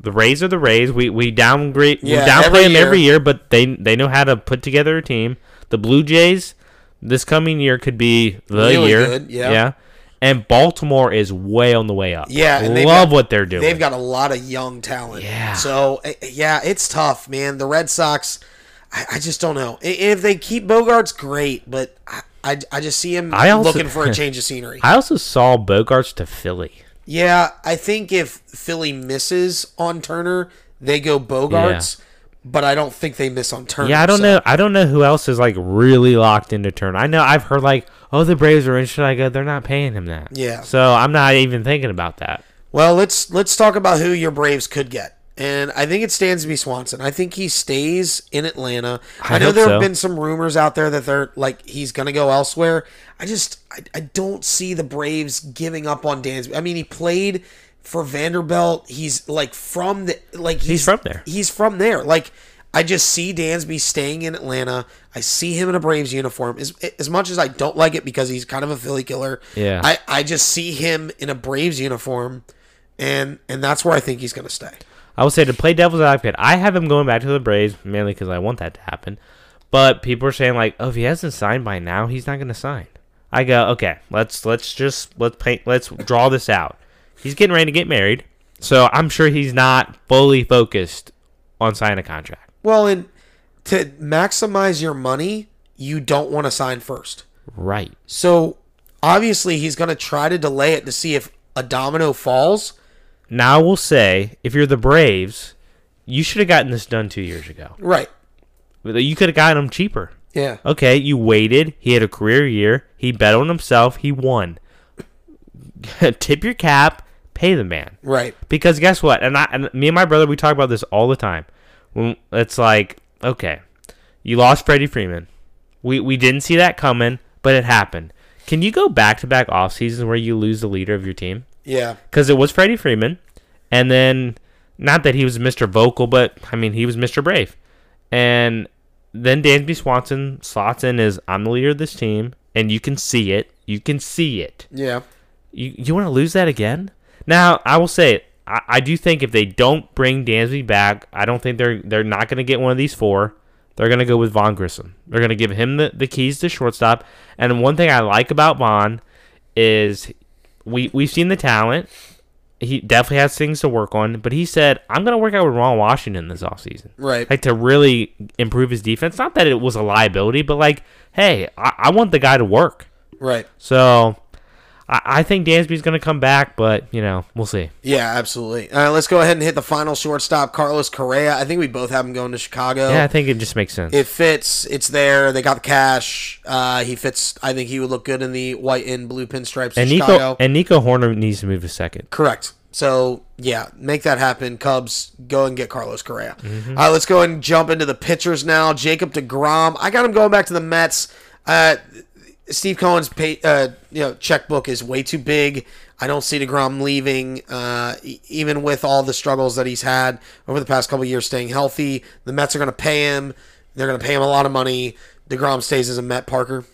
The Rays are the Rays. We we downgrade Yeah, we downplay every them year. every year, but they they know how to put together a team. The Blue Jays this coming year could be the Really year. good, yeah. yeah. And Baltimore is way on the way up. Yeah, and love got- what they're doing. They've got a lot of young talent. Yeah. So eh, yeah, it's tough, man. The Red Sox, I, I just don't know. If they keep Bogaerts, great, but I, I, I just see him I also- looking for a change of scenery. I also saw Bogaerts to Philly. yeah, I think if Philly misses on Turner, they go Bogaerts. But I don't think they miss on Turner. Yeah, I don't so- know. I don't know who else is like really locked into Turner. I know I've heard like, oh, the Braves are interested. I go, they're not paying him that. Yeah. So I'm not even thinking about that. Well, let's let's talk about who your Braves could get. And I think it stands to be Swanson. I think he stays in Atlanta. I, I know there so. have been some rumors out there that they're like he's going to go elsewhere. I just I, I don't see the Braves giving up on Dansby. I mean, he played for Vanderbilt. He's like from the like he's, from there. He's from there. Like I just see Dansby staying in Atlanta. I see him in a Braves uniform. As as much as I don't like it because he's kind of a Philly killer. Yeah. I I just see him in a Braves uniform and and that's where I think he's going to stay. I will say to play devil's advocate, I have him going back to the Braves mainly because I want that to happen. But people are saying like, oh, if he hasn't signed by now, he's not going to sign. I go, okay, let's let's just let's paint let's draw this out. He's getting ready to get married, so I'm sure he's not fully focused on signing a contract. Well, and to maximize your money, you don't want to sign first. Right. So obviously he's going to try to delay it to see if a domino falls. Now I will say, if you're the Braves, you should have gotten this done two years ago. Right. You could have gotten him cheaper. Yeah. Okay, you waited. He had a career year. He bet on himself. He won. Tip your cap. Pay the man. Right. Because guess what? And I, and me and my brother, we talk about this all the time. When it's like, okay, you lost Freddie Freeman. We we didn't see that coming, but it happened. Can you go back to back off seasons where you lose the leader of your team? Yeah. because it was Freddie Freeman, and then not that he was Mr. Vocal, but I mean he was Mr. Brave, and then Dansby Swanson slots in as I'm the leader of this team, and you can see it. You can see it. Yeah. You you want to lose that again? Now I will say I, I do think if they don't bring Dansby back, I don't think they're they're not going to get one of these four. They're going to go with Vaughn Grissom. They're going to give him the, the keys to shortstop. And one thing I like about Vaughn is we we've seen the talent. He definitely has things to work on, but he said, "I'm going to work out with Ron Washington this offseason. Right. Like to really improve his defense. Not that it was a liability, but like, hey, I, I want the guy to work. Right. So I, I think Dansby's going to come back, but you know, we'll see. Yeah, absolutely. All right, let's go ahead and hit the final shortstop, Carlos Correa. I think we both have him going to Chicago. Yeah, I think it just makes sense. It fits. It's there. They got the cash. Uh, he fits. I think he would look good in the white and blue pinstripes and in Nico Chicago. and Nico Hoerner needs to move to second. Correct. So yeah, make that happen. Cubs, go and get Carlos Correa. Mm-hmm. All right, let's go and jump into the pitchers now. Jacob deGrom. I got him going back to the Mets. Uh, Steve Cohen's pay, uh, you know checkbook is way too big. I don't see deGrom leaving, uh, even with all the struggles that he's had over the past couple years staying healthy. The Mets are going to pay him. They're going to pay him a lot of money. deGrom stays as a Met. Parker.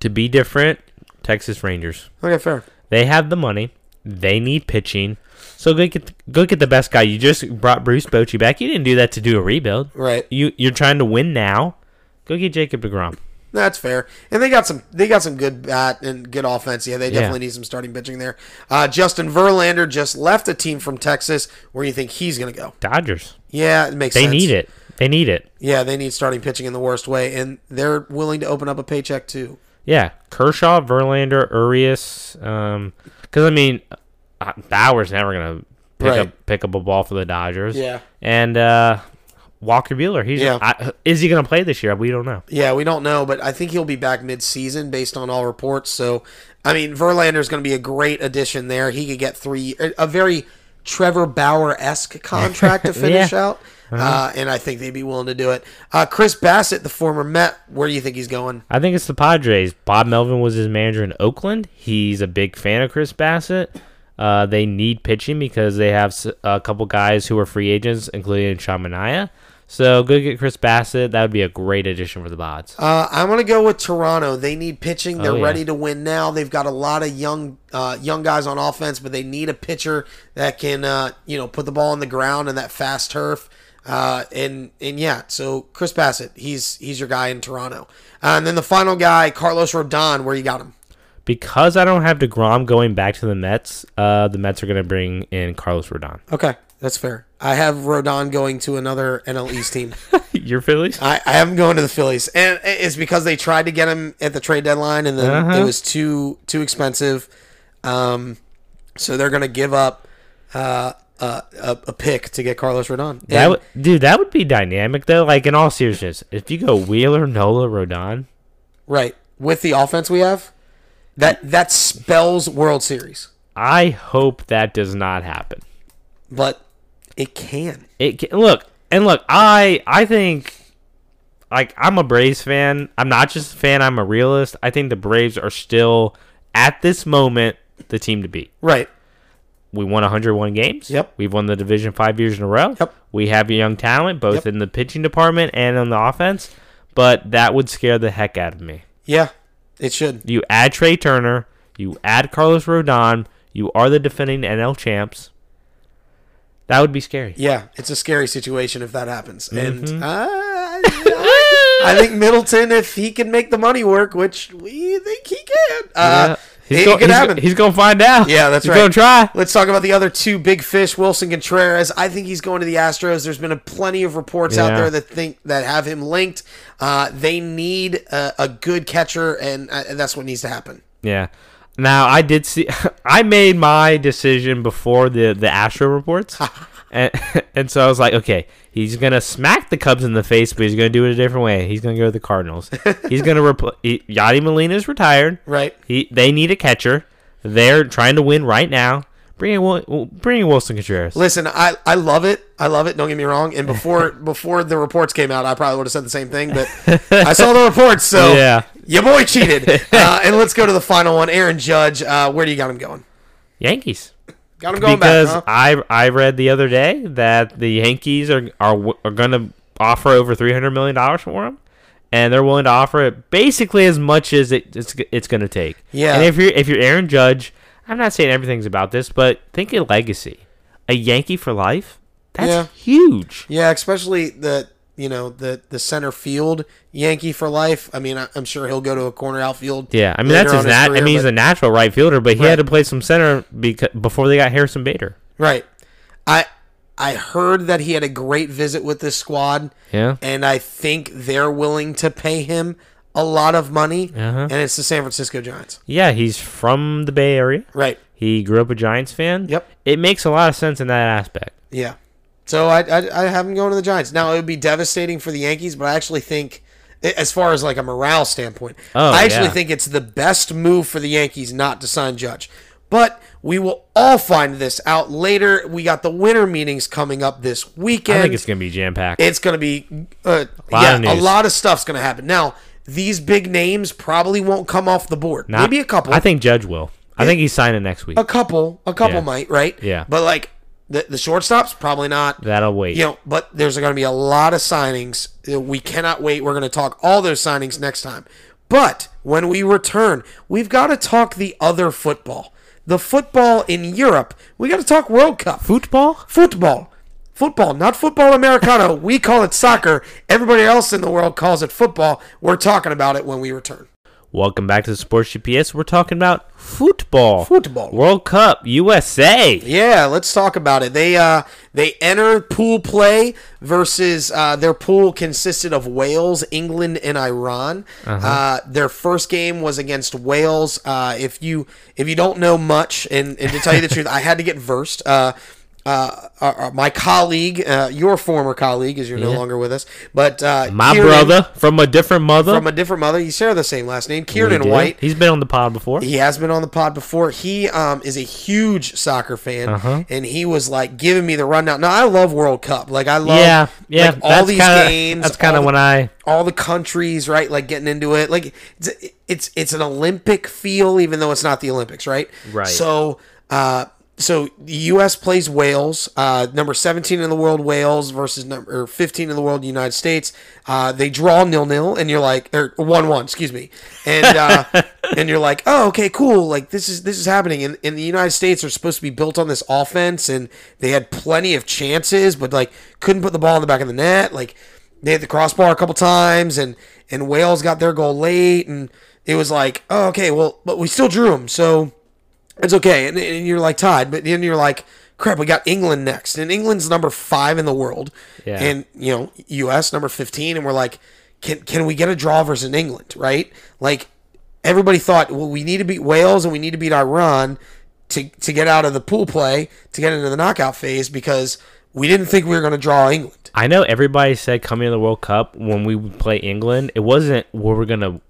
To be different, Texas Rangers. Okay, fair. They have the money. They need pitching. So go get go get the best guy. You just brought Bruce Bochy back. You didn't do that to do a rebuild. Right. You you're trying to win now. Go get Jacob deGrom. That's fair, and they got some. They got some good bat and good offense. Yeah, they Yeah. definitely need some starting pitching there. Uh, Justin Verlander just left a team from Texas. Where do you think he's going to go? Dodgers. Yeah, it makes They sense. need it. They need it. Yeah, they need starting pitching in the worst way, and they're willing to open up a paycheck too. Yeah, Kershaw, Verlander, Urias. Um, because I mean, uh, Bauer's never gonna pick Right. up pick up a ball for the Dodgers. Yeah. and uh, Walker Buehler. He's Yeah. I, is he going to play this year? We don't know. Yeah, we don't know, but I think he'll be back mid-season based on all reports. So, I mean, Verlander is going to be a great addition there. He could get three, a very Trevor Bauer esque contract to finish Yeah. out, uh, and I think they'd be willing to do it. Uh, Chris Bassitt, the former Met, where do you think he's going? I think it's the Padres. Bob Melvin was his manager in Oakland. He's a big fan of Chris Bassitt. Uh, they need pitching because they have a couple guys who are free agents, including Sean Manaea. So go get Chris Bassitt. That would be a great addition for the Bods. Uh, I'm going to go with Toronto. They need pitching. They're Oh, yeah. ready to win now. They've got a lot of young uh, young guys on offense, but they need a pitcher that can uh, you know put the ball on the ground in that fast turf. Uh, and and yeah, so Chris Bassitt, he's he's your guy in Toronto. Uh, and then the final guy, Carlos Rodon, where you got him? Because I don't have deGrom going back to the Mets, uh, the Mets are going to bring in Carlos Rodon. Okay, that's fair. I have Rodon going to another NL East team. Your Phillies? I, I have him going to the Phillies, and it's because they tried to get him at the trade deadline, and then Uh-huh. it was too too expensive. Um, so they're going to give up uh, a, a, a pick to get Carlos Rodon. That And- would, dude, that would be dynamic though. Like in all seriousness, if you go Wheeler, Nola, Rodon, right with the offense we have, that that spells World Series, I hope that does not happen. but it can. It can, look and look. I I think like I'm a Braves fan. I'm not just a fan. I'm a realist. I think the Braves are still at this moment the team to beat. Right. We won 101 games. Yep. We've won the division five years in a row. Yep. We have young talent both Yep. in the pitching department and on the offense, but that would scare the heck out of me. Yeah, it should. You add Trea Turner, you add Carlos Rodon, you are the defending NL champs. That would be scary. Yeah, it's a scary situation if that happens. Mm-hmm. And uh, I, think Middleton, if he can make the money work, which we think he can, uh, He's it go- could he's, he's gonna find out. Yeah, that's he's right. gonna try. Let's talk about the other two big fish, Willson Contreras. I think he's going to the Astros. There's been a plenty of reports out there that think that have him linked. Uh, they need a, a good catcher, and uh, that's what needs to happen. Yeah. Now I did see. I made my decision before the the Astro reports, and and so I was like, okay, he's gonna smack the Cubs in the face, but he's gonna do it a different way. He's gonna go to the Cardinals. he's gonna replace Yadi Molina's retired. Right. He they need a catcher. They're trying to win right now. Bring in bring in Willson Contreras. Listen, I, I love it. I love it. Don't get me wrong. And before before the reports came out, I probably would have said the same thing. But I saw the reports, so Yeah. Your boy cheated. Uh, and let's go to the final one. Aaron Judge. Uh, where do you got him going? Yankees. Got him going because back. Huh? I I read the other day that the Yankees are are are going to offer over three hundred million dollars for him, and they're willing to offer it basically as much as it, it's it's going to take. Yeah. And if you're if you're Aaron Judge, I'm not saying everything's about this, but think of legacy, a Yankee for life. That's Yeah. huge. Yeah, especially the you know the the center field Yankee for life. I mean, I, I'm sure he'll go to a corner outfield. Yeah, I mean that's his nat. I mean he's but- a natural right fielder, but he Right. had to play some center because before they got Harrison Bader. right. I I heard that he had a great visit with this squad. Yeah. and I think they're willing to pay him a lot of money, Uh-huh. and it's the San Francisco Giants. Yeah, he's from the Bay Area. Right. He grew up a Giants fan. Yep. It makes a lot of sense in that aspect. Yeah. So I, I, I have him going to the Giants. Now, it would be devastating for the Yankees, but I actually think, as far as like a morale standpoint, Oh, I actually yeah. think it's the best move for the Yankees not to sign Judge. But we will all find this out later. We got the winter meetings coming up this weekend. I think it's gonna be jam packed. It's going to be, uh, Lot yeah, a lot of stuff's going to happen. Now, these big names probably won't come off the board. Maybe a couple. I think Judge will. I think he's signing next week. a couple, a couple Yeah. might, right? Yeah. But like the the shortstops, probably not. That'll wait. You know, but there's going to be a lot of signings. We cannot wait. We're going to talk all those signings next time. But when we return, we've got to talk the other football. The football in Europe. We got to talk World Cup. Football? Football. Football, not football americano. we call it soccer. Everybody else in the world calls it football. We're talking about it when we return. Welcome back to the Sports GPS. We're talking about football. Football. World Cup USA. Yeah, let's talk about it. They uh they enter pool play versus uh, their pool consisted of Wales, England, and Iran. uh their first game was against Wales. Uh, if you if you don't know much, and, and to tell you the truth, I had to get versed. Uh, uh, uh, my colleague, uh, your former colleague, as you're no longer with us, but uh, My Kieran- brother from a different mother. from a different mother. You share the same last name, Kieran White. He's been on the pod before. He has been on the pod before. He um, is a huge soccer fan, Uh-huh. and he was like giving me the rundown. Now I love World Cup. Like I love, yeah, yeah. like, all these kinda, games. That's kind of when I. all the countries, right? Like getting into it. Like it's it's it's an Olympic feel, even though it's not the Olympics, right? Right. So, uh, so the U.S. plays Wales, uh, number 17 in the world, Wales versus number 15 in the world, United States. Uh, they draw nil nil, and you're like, or one one, excuse me, and uh, and you're like, oh, okay, cool. Like this is this is happening, and, and the United States are supposed to be built on this offense, and they had plenty of chances, but like couldn't put the ball in the back of the net, like. They hit the crossbar a couple times, and and Wales got their goal late, and it was like, oh, okay, well, but we still drew them, so it's okay. And, and you're like tied, but then you're like, crap, we got England next, and England's number five in the world, Yeah. and you know, U.S. number fifteen, and we're like, can can we get a draw versus England, right? Like everybody thought, well, we need to beat Wales and we need to beat Iran to to get out of the pool play to get into the knockout phase because we didn't think we were going to draw England. I know everybody said coming to the World Cup when we would play England, it wasn't where we're gonna ha-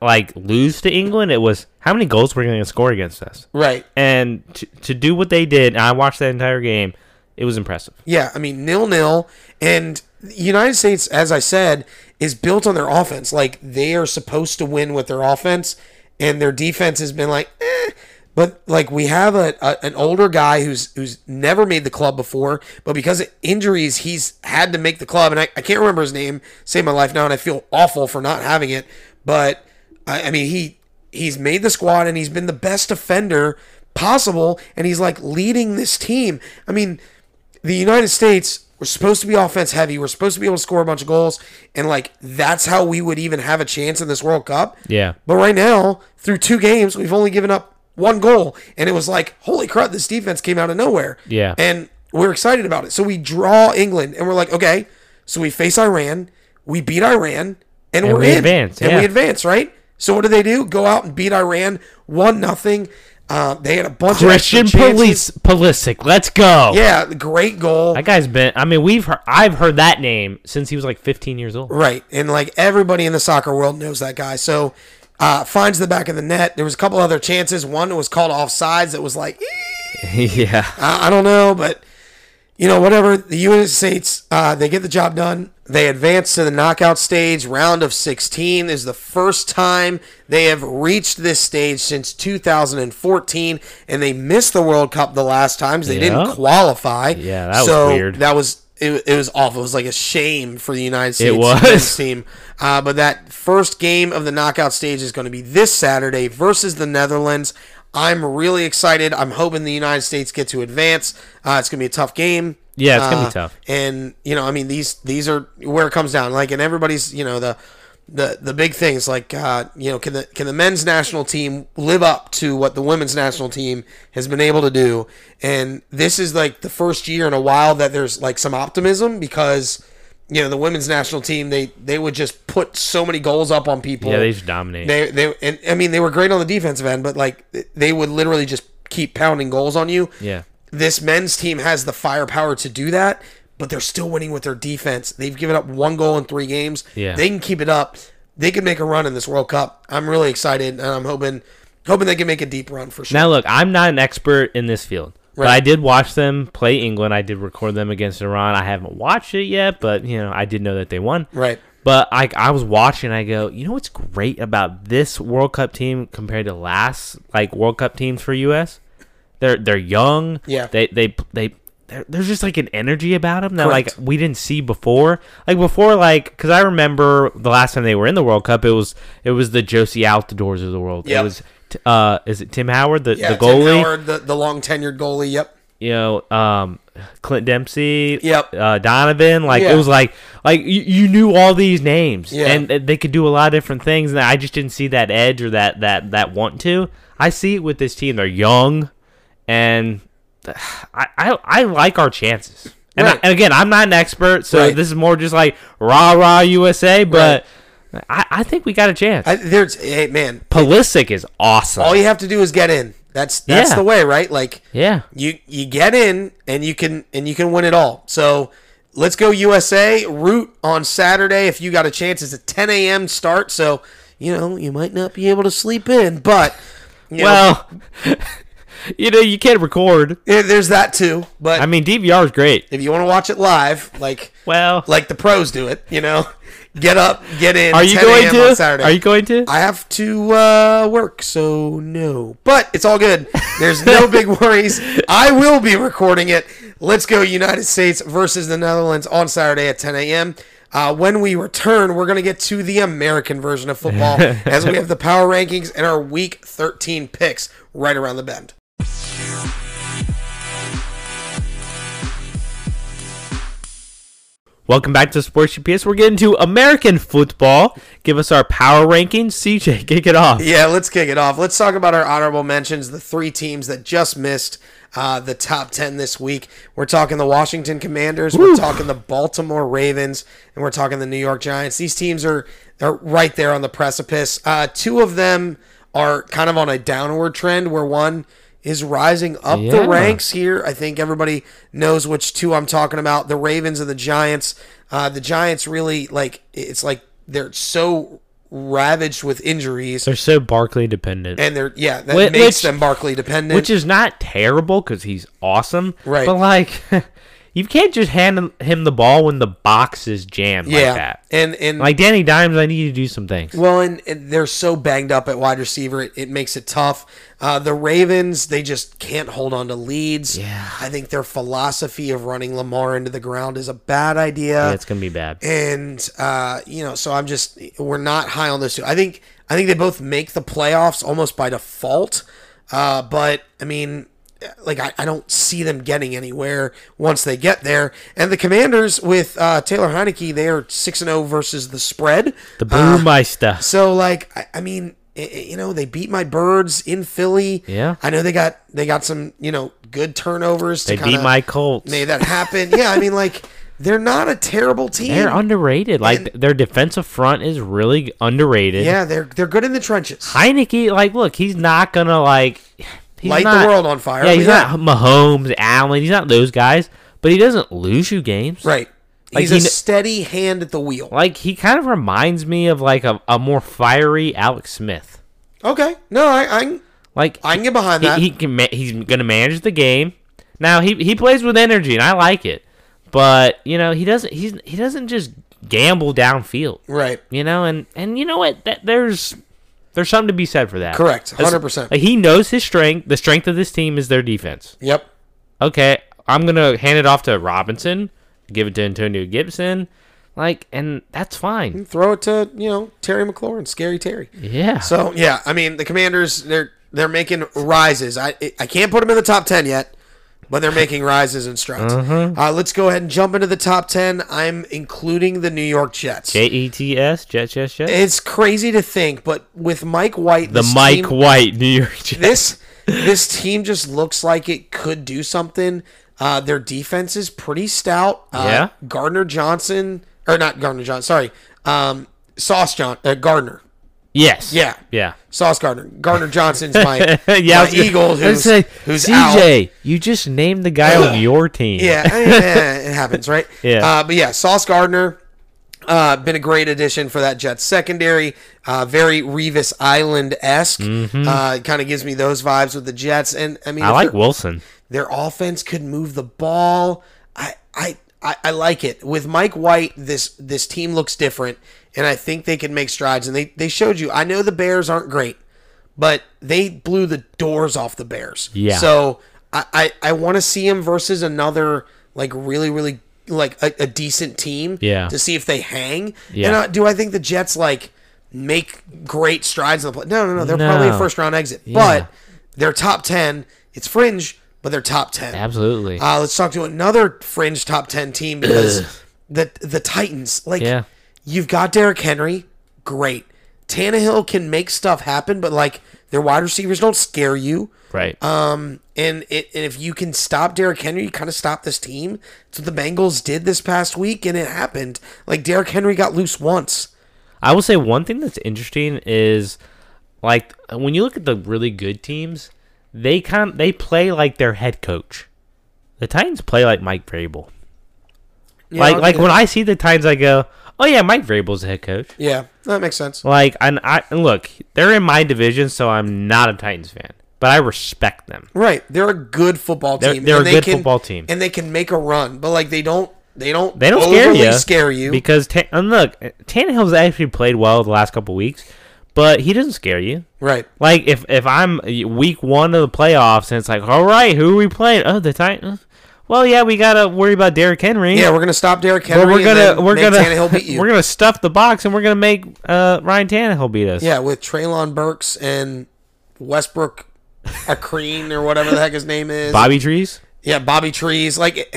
like lose to England. It was how many goals we're gonna score against us. Right. And to, to do what they did, and I watched that entire game. It was impressive. Yeah, I mean nil nil, and the United States, as I said, is built on their offense. Like they are supposed to win with their offense, and their defense has been like, eh. But like we have a, a an older guy who's who's never made the club before, but because of injuries, he's had to make the club, and I, I can't remember his name. Save my life now, and I feel awful for not having it. But I, I mean, he he's made the squad, and he's been the best defender possible, and he's like leading this team. I mean the United States we're supposed to be offense heavy. We're supposed to be able to score a bunch of goals, and like that's how we would even have a chance in this World Cup. Yeah. But right now, through two games, we've only given up one goal, and it was like, holy crap, this defense came out of nowhere. Yeah. And we're excited about it. So we draw England, and we're like, okay, so we face Iran, we beat Iran, and, we're we in, advance, and yeah. we advance, right? So what do they do? Go out and beat Iran one nothing. Uh, they had a bunch Christian of chances. Pulisic let's go. Yeah, great goal. That guy's been. I mean, we've heard, I've heard that name since he was like 15 years old. Right. And like everybody in the soccer world knows that guy. So uh, finds the back of the net. There was a couple other chances. One was called offsides. That was like, yeah. I, I don't know, but you know, whatever. The United States, uh, they get the job done. They advance to the knockout stage. Round of 16 is the first time they have reached this stage since 2014, and they missed the World Cup the last times. They Yeah. didn't qualify. Yeah, that was so weird. That was it, it was awful. It was like a shame for the United States was. team. Uh, but that first game of the knockout stage is going to be this Saturday versus the Netherlands. I'm really excited. I'm hoping the United States get to advance. Uh, it's going to be a tough game. Yeah, it's gonna be Uh, tough. And you know, I mean, these these are where it comes down. Like, and everybody's you know the the the big things like uh, you know can the can the men's national team live up to what the women's national team has been able to do? And this is like the first year in a while that there's like some optimism because you know the women's national team they they would just put so many goals up on people. Yeah, they just dominate. They they and I mean they were great on the defensive end, but like they would literally just keep pounding goals on you. yeah. This men's team has the firepower to do that, but they're still winning with their defense. They've given up one goal in three games. Yeah. They can keep it up. They can make a run in this World Cup. I'm really excited, and I'm hoping hoping they can make a deep run for sure. Now, look, I'm not an expert in this field, but I did watch them play England. I did record them against Iran. I haven't watched it yet, but you know, I did know that they won. right. But I, I was watching. I go, you know what's great about this World Cup team compared to last like World Cup teams for U.S. They're they're young. Yeah. They they they. there- There's just like an energy about them that Correct. like we didn't see before. Like before, like because I remember the last time they were in the World Cup, it was it was the Jozy Altidores of the world. It was t- uh, is it Tim Howard the, Yeah, the Tim goalie? Howard, the, the long tenured goalie. Yep. you know, um, Clint Dempsey, Yep. uh, Donovan. Like Yeah. it was like like you, you knew all these names, Yeah. and they could do a lot of different things. And I just didn't see that edge or that that that want to. I see it with this team. They're young, and I I, I like our chances. And, I- and again, I'm not an expert, so Right. this is more just like rah rah USA. But I, I think we got a chance. I, there's hey man, Pulisic is awesome. all you have to do is get in. That's that's Yeah. the way, right? Like yeah. you you get in and you can and you can win it all. So let's go USA. Root on Saturday if you got a chance. It's a 10 a.m. start, so you know you might not be able to sleep in, but know, Well, you know, you can't record. eh, there's that too. But I mean, DVR is great. if you want to watch it live, like Well, like the pros do it, you know, get up, get in. are you 10 going a.m. to? Saturday? Are you going to? I have to uh, work, so no. But it's all good. There's no big worries. I will be recording it. Let's go, United States versus the Netherlands on Saturday at 10 a.m. Uh, when we return, we're going to get to the American version of football as we have the power rankings and our week 13 picks right around the bend. Welcome back to Sports GPS. We're getting to American football. Give us our power rankings. CJ, kick it off. Yeah, let's kick it off. Let's talk about our honorable mentions, the three teams that just missed uh, the top 10 this week. We're talking the Washington Commanders, we're talking the Baltimore Ravens, and we're talking the New York Giants. These teams are, are right there on the precipice. Uh, two of them are kind of on a downward trend, where one is rising up the ranks here. I think everybody knows which two I'm talking about the Ravens and the Giants. Uh, the Giants really, like, it's like they're so ravaged with injuries They're so Barkley dependent. and they're yeah that Whi- makes them Barkley dependent. which is not terrible because he's awesome. Right. But like, you can't just hand him- the ball when the box is jammed yeah, like that. and and Like Danny Dimes, I need you to do some things. well, and, and they're so banged up at wide receiver, it, it makes it tough. Uh, the Ravens, they just can't hold on to leads. Yeah. I think their philosophy of running Lamar into the ground is a bad idea. Yeah, it's gonna be bad. and uh, you know, so I'm just we're not high on those two. I think I think they both make the playoffs almost by default, uh, but I mean, like I, I don't see them getting anywhere once they get there. And the Commanders with uh, Taylor Heinicke, they are six and zero versus the spread. The Uh, Brewmeister. so like I, I mean, i- i- you know, they beat my birds in Philly. Yeah. I know they got they got some you know good turnovers. they to beat my Colts. made that happen. yeah, I mean like. They're not a terrible team. They're underrated. Like And- their defensive front is really underrated. Yeah, they're they're good in the trenches. Heineke, like, look, he's not gonna like he's Light not- the world on fire. Yeah, he's Yeah. not Mahomes, Allen. He's not those guys, but he doesn't lose you games. Right. Like, He's he a steady hand at the wheel. Like he kind of reminds me of like a, a more fiery Alex Smith. Okay. No, I I, Like I can get behind he, that. he can ma- he's gonna manage the game. Now he he plays with energy and I like it, but you know he doesn't he's he doesn't just gamble downfield. right. You know, and and you know what? That there's there's something to be said for that. Correct. 100%. Like he knows his strength. The strength of this team is their defense. Yep. Okay, I'm gonna hand it off to Robinson, give it to Antonio Gibson, like, and that's fine. Throw it to, you know, Terry McLaurin, scary Terry. Yeah. So, yeah, I mean, the Commanders they're they're making rises. I I can't put them in the top 10 yet, but they're making rises and strides. Mm-hmm. Uh, let's go ahead and jump into the top 10. I'm including the New York Jets. J E T S Jet Jet Jet. It's crazy to think, but with Mike White, The Mike team- White New York Jets. this this team just looks like it could do something. Uh, their defense is pretty stout. Uh, Yeah. Gardner Johnson or not Gardner Johnson. Sorry, um, Sauce John uh, Gardner. Yes. Yeah. Yeah. Sauce Gardner. Gardner Johnson's my, yeah. My eagle who's, say, who's out. CJ, you just named the guy on your team. Yeah, I mean, eh, it happens, right? Yeah. Uh, but yeah, Sauce Gardner, uh, been a great addition for that Jets secondary. Uh, very Revis Island esque. Uh, kind of gives me those vibes with the Jets. And I mean, Mm-hmm. I like Wilson. their offense could move the ball. I, I, I, I like it. With Mike White, this this team looks different, and I think they can make strides. And they, they showed you. I know the Bears aren't great, but they blew the doors off the Bears. Yeah. So I, I, I want to see him versus another like really really like a, a decent team. Yeah. To see if they hang. Yeah. And uh, do I think the Jets like make great strides in the play? No, no, no. They're probably a first round exit, Yeah. but they're top ten. It's fringe, but they're top ten. Absolutely. Uh, let's talk to another fringe top ten team because the the Titans, like, Yeah. You've got Derrick Henry, great. Tannehill can make stuff happen, but like their wide receivers don't scare you. right. Um, and it, and if you can stop Derrick Henry, you kind of stop this team. That's what the Bengals did this past week, and it happened. Like Derrick Henry got loose once. I will say one thing that's interesting is like when you look at the really good teams, they kind they play like their head coach. The Titans play like Mike Vrabel. Yeah, like like when I see the Titans, I go, "Oh yeah, Mike Vrabel's the head coach." yeah, that makes sense. Like, and I and look, they're in my division, so I'm not a Titans fan, but I respect them. Right, they're a good football They're- team. they're and a they good can- football team. and they can make a run, but like they don't, they don't, They don't scare you, scare you. because Ta- and look, Tannehill's actually played well the last couple weeks, but he doesn't scare you. right, Like if if I'm week one of the playoffs and it's like, all right, who are we playing? Oh, the Titans. Well, yeah, we gotta worry about Derrick Henry. yeah, we're gonna stop Derrick but Henry. we're gonna we're gonna Tannehill beat you. we're gonna stuff the box and we're gonna make uh, Ryan Tannehill beat us. yeah, with Treylon Burks and Westbrook, Akreen or whatever the heck his name is. Bobby Trees. Yeah, Bobby Trees. Like,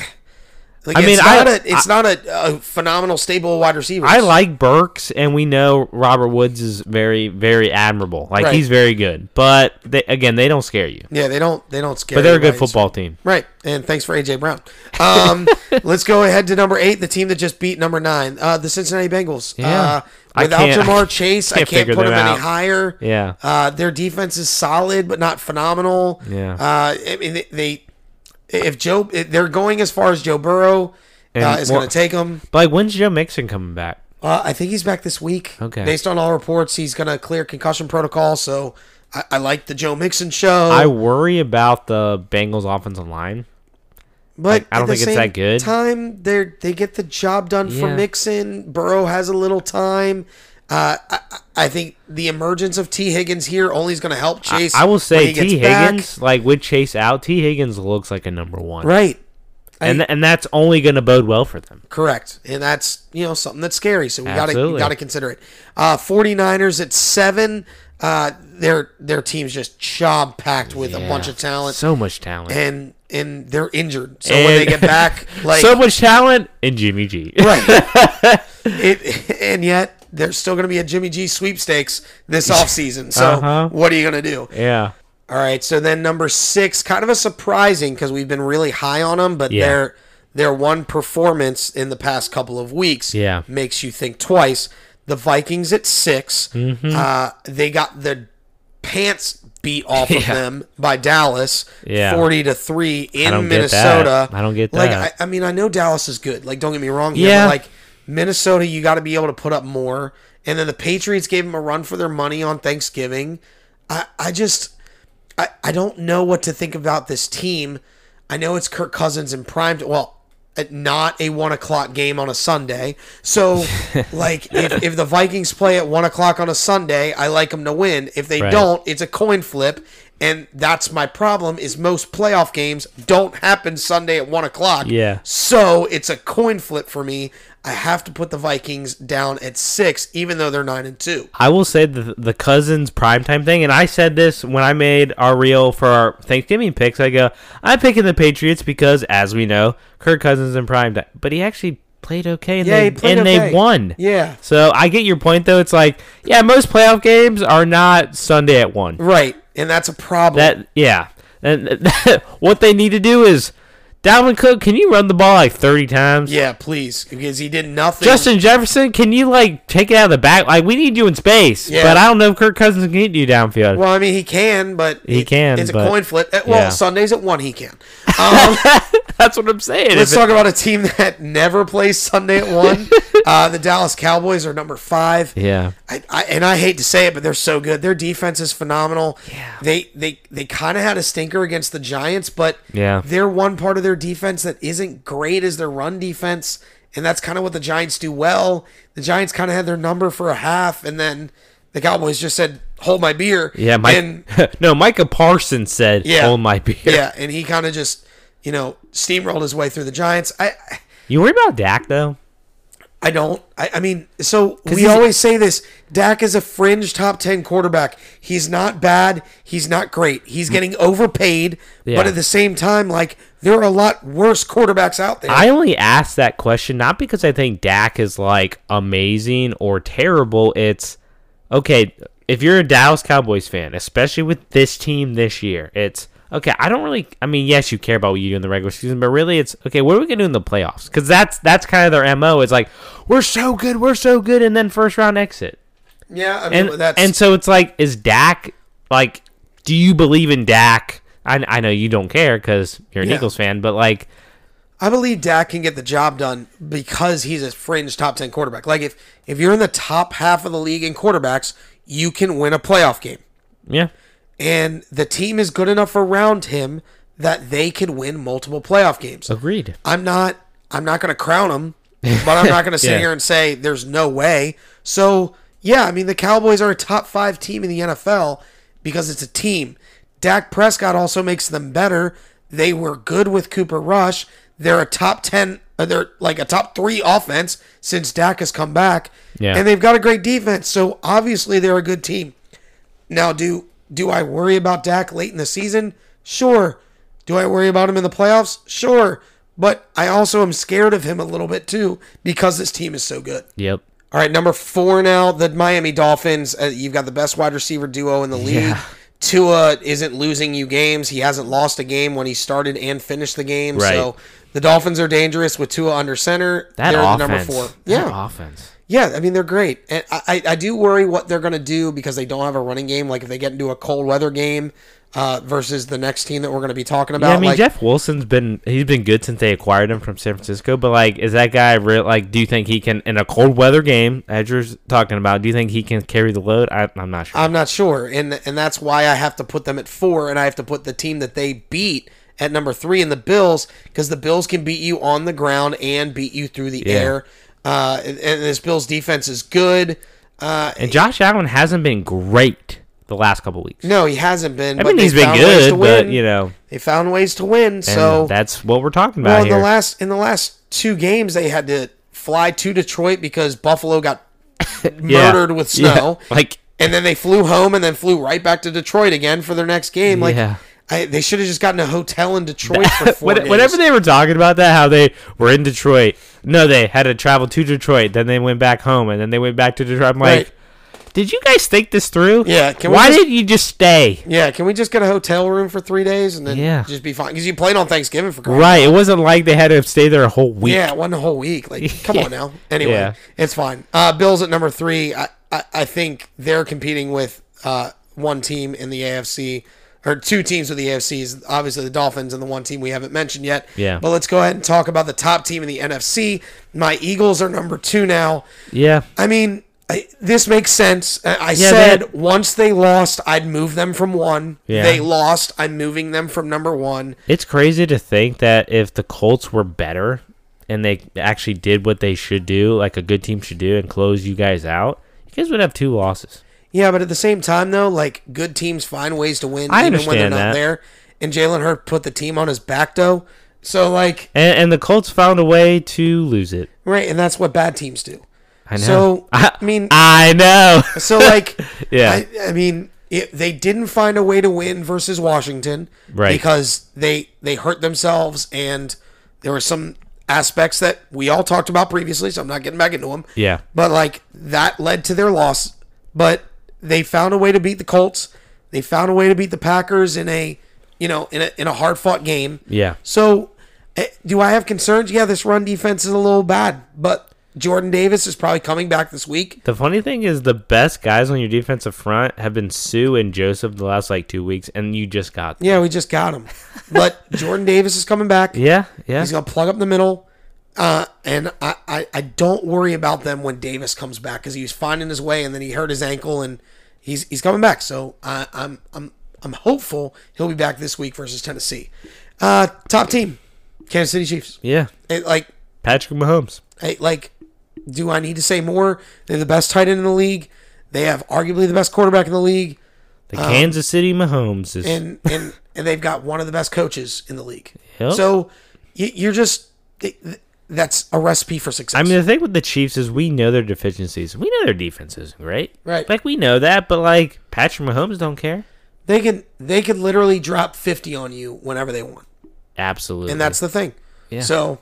like I it's mean, not I- a, it's not a, a phenomenal stable wide receiver. I like Burks, and we know Robert Woods is very, very admirable. Like Right. he's very good, but they, again, they don't scare you. Yeah, they don't they don't scare. But they're a good football team. Right, and thanks for AJ Brown. Um, let's go ahead to number eight, the team that just beat number nine, uh, the Cincinnati Bengals. Yeah. Uh, I without Ja'Marr Chase, I can't can't put them them any higher. Yeah. Uh, their defense is solid, but not phenomenal. Yeah. Uh, I mean, they, they if Joe, they're going as far as Joe Burrow uh, is more- going to take them. But like, when's Joe Mixon coming back? Uh, I think he's back this week. Okay. Based on all reports, he's going to clear concussion protocol. So I, I like the Joe Mixon show. I worry about the Bengals offensive line. But I don't at the think it's that good. Time they they get the job done for Yeah. Mixon. Burrow has a little time. Uh, I, I- I think the emergence of Tee Higgins here only is going to help Chase. I will when say T back. Higgins, like with Chase out, Tee Higgins looks like a number one, right? and and that's only going to bode well for them. Correct. And that's, you know, something that's scary. So we got to got to consider it. Uh 49ers at 7. Uh their their team's just job packed with a bunch of talent So much talent. and and they're injured. So when they get back like so much talent and Jimmy G. right. it and yet there's still going to be a Jimmy G sweepstakes this offseason. So Uh-huh. what are you going to do? yeah. All right, so then number six, kind of a surprising because we've been really high on them, but Yeah. their their one performance in the past couple of weeks Yeah. makes you think twice. The Vikings at 6 Mm-hmm. uh, they got the pants beat off of them by Dallas, Yeah. forty to three in don't get Minnesota. that. I don't get Like that. I, I mean, I know Dallas is good. Like, don't get me wrong. Here, Yeah. but like Minnesota, you got to be able to put up more. And then the Patriots gave them a run for their money on Thanksgiving. I, I just I, I don't know what to think about this team. I know it's Kirk Cousins in prime. Well, at not a one o'clock game on a Sunday. So, like, if, if the Vikings play at one o'clock on a Sunday, I like them to win. If they Right. don't, it's a coin flip. And that's my problem. Is most playoff games don't happen Sunday at one o'clock. Yeah. So it's a coin flip for me. I have to put the Vikings down at six, even though they're nine and two. I will say the the Cousins primetime thing, and I said this when I made our reel for our Thanksgiving picks. I go, I'm picking the Patriots because, as we know, Kirk Cousins in primetime, but he actually played okay, and Yeah, they and okay. they won. Yeah. So I get your point, though. It's like, yeah, most playoff games are not Sunday at one. Right. And that's a problem. That yeah, and what they need to do is, Dalvin Cook, can you run the ball like 30 times? Yeah, please, because he did nothing. Justin Jefferson, can you like take it out of the back? Like we need you in space, Yeah. but I don't know if Kirk Cousins can get you downfield. Well, I mean, he can, but He it- can, It's a coin flip. Uh, Well, yeah. Sundays at one, he can. Um, That's what I'm saying. let's it- talk about a team that never plays Sunday at one. uh, the Dallas Cowboys are number five. yeah, I, I, and I hate to say it, but they're so good. Their defense is phenomenal. Yeah. They they they kind of had a stinker against the Giants, but Yeah. they're one part of their defense that isn't great as their run defense, and that's kind of what the Giants do well. The Giants kind of had their number for a half, and then the Cowboys just said, "Hold my beer." yeah. Mike, And, no, Micah Parsons said, Yeah. "Hold my beer." yeah, and he kind of just you know steamrolled his way through the Giants. I- You worry about Dak though? I don't. I, I mean, so we always say this. Dak is a fringe top 10 quarterback. He's not bad. He's not great. He's mm. getting overpaid. Yeah. But at the same time, like, there are a lot worse quarterbacks out there. I only asked that question not because I think Dak is like amazing or terrible. It's okay if you're a Dallas Cowboys fan, especially with this team this year. It's okay. I don't really. I mean, yes, you care about what you do in the regular season, but really, it's okay. What are we gonna do in the playoffs? Because that's that's kind of their mo. It's like we're so good, we're so good, and then first round exit. Yeah, I mean And that's and so it's like, is Dak like? Do you believe in Dak? I, I know you don't care because you're an Yeah. Eagles fan, but like, I believe Dak can get the job done because he's a fringe top ten quarterback. Like if if you're in the top half of the league in quarterbacks, you can win a playoff game. yeah, And the team is good enough around him that they could win multiple playoff games. agreed. I'm not I'm not going to crown him, but I'm not going to sit Yeah. here and say there's no way. So, yeah, I mean the Cowboys are a top 5 team in the NFL because it's a team. Dak Prescott also makes them better. They were good with Cooper Rush. They're a top 10 uh, they're like a top 3 offense since Dak has come back. Yeah. And they've got a great defense. So, obviously they're a good team. Now, do do I worry about Dak late in the season? Sure. Do I worry about him in the playoffs? Sure. But I also am scared of him a little bit too because this team is so good. Yep. All right, number four now, the Miami Dolphins. Uh, you've got the best wide receiver duo in the league. Yeah. Tua isn't losing you games. He hasn't lost a game when he started and finished the game. Right. So the Dolphins are dangerous with Tua under center. That They're offense. number four. That Yeah. offense. Yeah, I mean they're great, and I, I do worry what they're gonna do because they don't have a running game. Like if they get into a cold weather game uh, versus the next team that we're gonna be talking about. Yeah, I mean like, Jeff Wilson's been he's been good since they acquired him from San Francisco. But like, is that guy real? Like, do you think he can in a cold weather game, as you're talking about? Do you think he can carry the load? I, I'm not sure. I'm not sure, and and that's why I have to put them at four, and I have to put the team that they beat at number three in the Bills because the Bills can beat you on the ground and beat you through the Yeah. air. Uh, and, and this Bills defense is good. Uh, and Josh Allen hasn't been great the last couple weeks. no, he hasn't been. I but mean, he's been good, but win. you know, they found ways to win. and So that's what we're talking Well, about in the here. last in the last two games, they had to fly to Detroit because Buffalo got Yeah. murdered with Yeah. snow, Like, and then they flew home and then flew right back to Detroit again for their next game. Like, Yeah. I, they should have just gotten a hotel in Detroit for four when- days. whenever they were talking about that, how they were in Detroit. No, they had to travel to Detroit, then they went back home, and then they went back to Detroit. I'm like, Right. did you guys think this through? Yeah, can Why just- didn't you just stay? yeah, can we just get a hotel room for three days and then Yeah. just be fine? Because you played on Thanksgiving for Right. It wasn't like they had to stay there a whole week. Yeah, it wasn't a whole week. Like, come on now. Anyway, Yeah. it's fine. Uh, Bills at number three. I, I, I think they're competing with uh, one team in the AFC, or two teams with the AFCs. Obviously, the Dolphins and the one team we haven't mentioned yet. Yeah. But let's go ahead and talk about the top team in the NFC. My Eagles are number two now. Yeah. I mean, I, this makes sense. I, I Yeah, said that- once they lost, I'd move them from one. Yeah. They lost. I'm moving them from number one. It's crazy to think that if the Colts were better and they actually did what they should do, like a good team should do, and close you guys out, you guys would have two losses. Yeah, but at the same time, though, like good teams find ways to win I even when they're understand not that. there. And Jalen Hurt put the team on his back, though. So, like, And, and the Colts found a way to lose it. right, and that's what bad teams do. I know. So, I, I mean, I know. so like, Yeah. I, I mean, it, they didn't find a way to win versus Washington, Right. Because they they hurt themselves, and there were some aspects that we all talked about previously. So I'm not getting back into them. yeah. But like that led to their loss. But they found a way to beat the Colts. They found a way to beat the Packers in a, you know, in a in a hard fought game. Yeah. So, eh, do I have concerns? Yeah, this run defense is a little bad, but Jordan Davis is probably coming back this week. The funny thing is, the best guys on your defensive front have been Suh and Joseph the last like two weeks, and you just got. Yeah, we just got them. but Jordan Davis is coming back. Yeah, yeah. He's gonna plug up the middle. Uh, and I, I, I don't worry about them when Davis comes back because he was finding his way and then he hurt his ankle and he's he's coming back. So I, I'm I'm I'm hopeful he'll be back this week versus Tennessee. Uh, top team, Kansas City Chiefs. yeah. It, like Patrick Mahomes. Hey, like, do I need to say more? They're the best tight end in the league. They have arguably the best quarterback in the league, The Kansas City Mahomes is. Um, and and and they've got one of the best coaches in the league. Yep. So you- you're just that's a recipe for success. I mean, the thing with the Chiefs is we know their deficiencies. We know their defense isn't great. Right. Like we know that, but like Patrick Mahomes don't care. they can they could literally drop 50 on you whenever they want, Absolutely. and that's the thing. Yeah. So,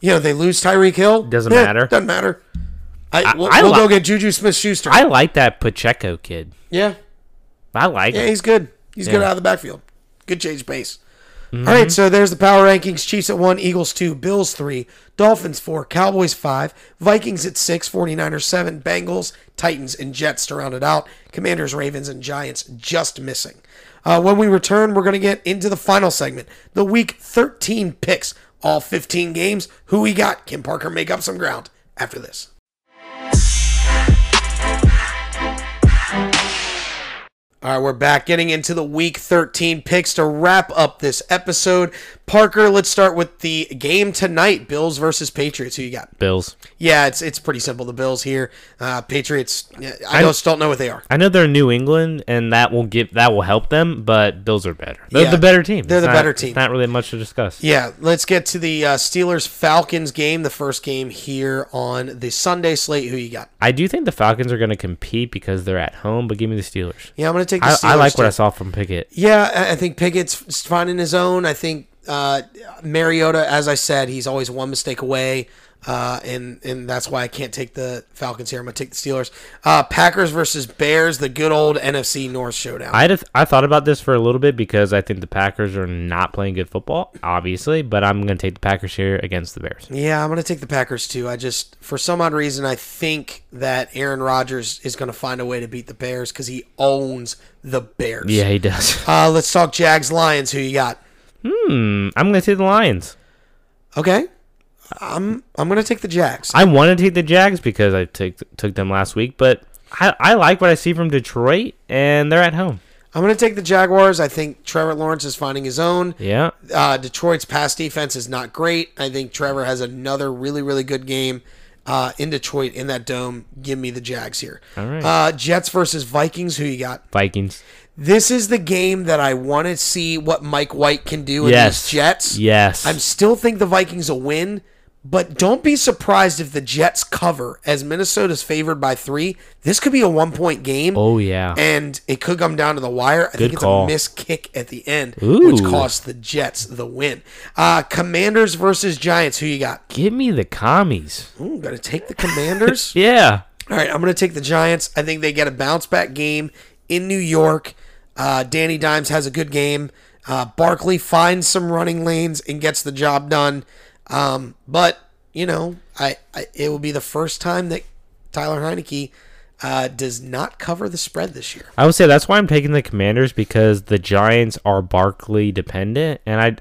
you know, they lose Tyreek Hill. Doesn't Eh, matter. Doesn't matter. I, we'll, I we'll go get Juju Smith Schuster. I like that Pacheco kid. Yeah, I like yeah, him. he's good. He's good out of the backfield. Good change pace. All right, so there's the power rankings. Chiefs at 1, Eagles 2, Bills 3, Dolphins 4, Cowboys 5, Vikings at 6, 49ers 7, Bengals, Titans, and Jets to round it out. Commanders, Ravens, and Giants just missing. Uh, when we return, we're going to get into the final segment, the Week 13 picks. All 15 games. Who we got? Can Parker make up some ground after this. All right, we're back getting into the week 13 picks to wrap up this episode. Parker, let's start with the game tonight Bills versus Patriots. Who you got? Bills. Yeah, it's it's pretty simple. The Bills here. Uh, Patriots, I just don't know what they are. I know they're New England, and that will give that will help them. But Bills are better. They're Yeah, the better team. they're It's the not- better team. Not really much to discuss. Yeah, let's get to the uh, Steelers Falcons game, the first game here on the Sunday slate. Who you got? I do think the Falcons are going to compete because they're at home, but give me the Steelers. Yeah, I'm going to take the I, Steelers. I like what. I saw from Pickett. Yeah, I think Pickett's finding his own. I think uh, Mariota, as I said, he's always one mistake away, uh, and and that's why I can't take the Falcons here. I'm gonna take the Steelers. Uh, Packers versus Bears, the good old NFC North showdown. I I thought about this for a little bit because I think the Packers are not playing good football, obviously, but I'm to take the Packers here against the Bears. yeah, I'm gonna take the Packers too. I just, for some odd reason, I think that Aaron Rodgers is gonna find a way to beat the Bears because he owns the Bears. Yeah, he does. Uh, let's talk Jags Lions. Who you got? Hmm, I'm to take the Lions. Okay. I'm I'm gonna take the Jags. I want to take the Jags because I took took them last week, but I, I like what I see from Detroit, and they're at home. I'm going to take the Jaguars. I think Trevor Lawrence is finding his own. Yeah, Uh, Detroit's pass defense is not great. I think Trevor has another really, really good game uh, in Detroit in that dome. Give me the Jags here. All right. Uh, Jets versus Vikings. Who you got? Vikings. This is the game that I want to see what Mike White can do in Yes. these Jets. Yes. I still think the Vikings will win, but don't be surprised if the Jets cover as Minnesota's favored by three. This could be a one point game. oh yeah. And it could come down to the wire. I think it's call. a missed kick at the end, Ooh. which cost the Jets the win. Uh, Commanders versus Giants. Who you got? Give me the commies. Ooh, gonna take the Commanders. Yeah. All right, I'm gonna take the Giants. I think they get a bounce back game in New York. Uh, Danny Dimes has a good game. Uh, Barkley finds some running lanes and gets the job done. Um, but you know, I, I it will be the first time that Tyler Heinicke uh, does not cover the spread this year. I would say that's why I'm taking the Commanders because the Giants are Barkley dependent, and I,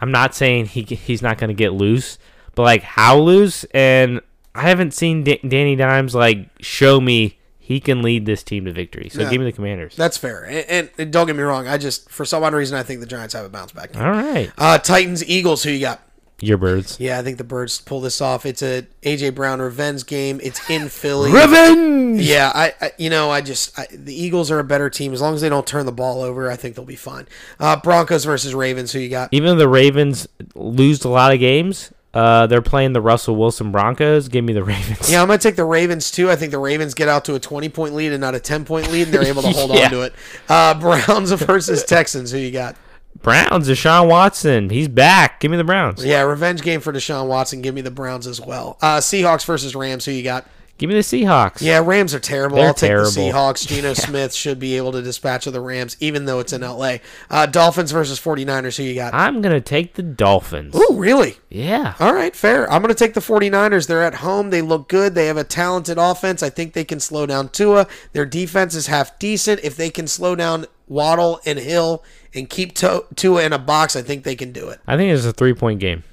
I'm not saying he he's not going to get loose, but like how loose? And I haven't seen D- Danny Dimes like show me he can lead this team to victory. So Yeah. give me the Commanders. That's fair. And, and, and don't get me wrong, I just for some odd reason I think the Giants have a bounce back. game. All right, Uh, Titans Eagles. Who you got? Your birds. Yeah, I think the Birds pull this off. It's a AJ Brown revenge game. It's in Philly. Revenge. Yeah, I, I you know I just I, the Eagles are a better team as long as they don't turn the ball over. I think they'll be fine. Uh, Broncos versus Ravens. Who you got? Even the Ravens lose a lot of games, uh, they're playing the Russell Wilson Broncos. Give me the Ravens. Yeah, I'm gonna take the Ravens too. I think the Ravens get out to a 20 point lead and not a 10 point lead, and they're able to hold Yeah. on to it. Uh, Browns versus Texans. Who you got? Browns. Deshaun Watson. He's back. Give me the Browns. Yeah, revenge game for Deshaun Watson. Give me the Browns as well. Uh, Seahawks versus Rams. Who you got? Give me the Seahawks. Yeah, Rams are terrible. They're I'll take terrible. the Seahawks. Geno Smith should be able to dispatch of the Rams, even though it's in LA. Uh, Dolphins versus 49ers. Who you got? I'm gonna take the Dolphins. Ooh, really? Yeah. All right, fair. I'm going to take the 49ers. They're at home. They look good. They have a talented offense. I think they can slow down Tua. Their defense is half decent. If they can slow down Waddle and Hill and keep to- Tua in a box, I think they can do it. I think it's a three point game.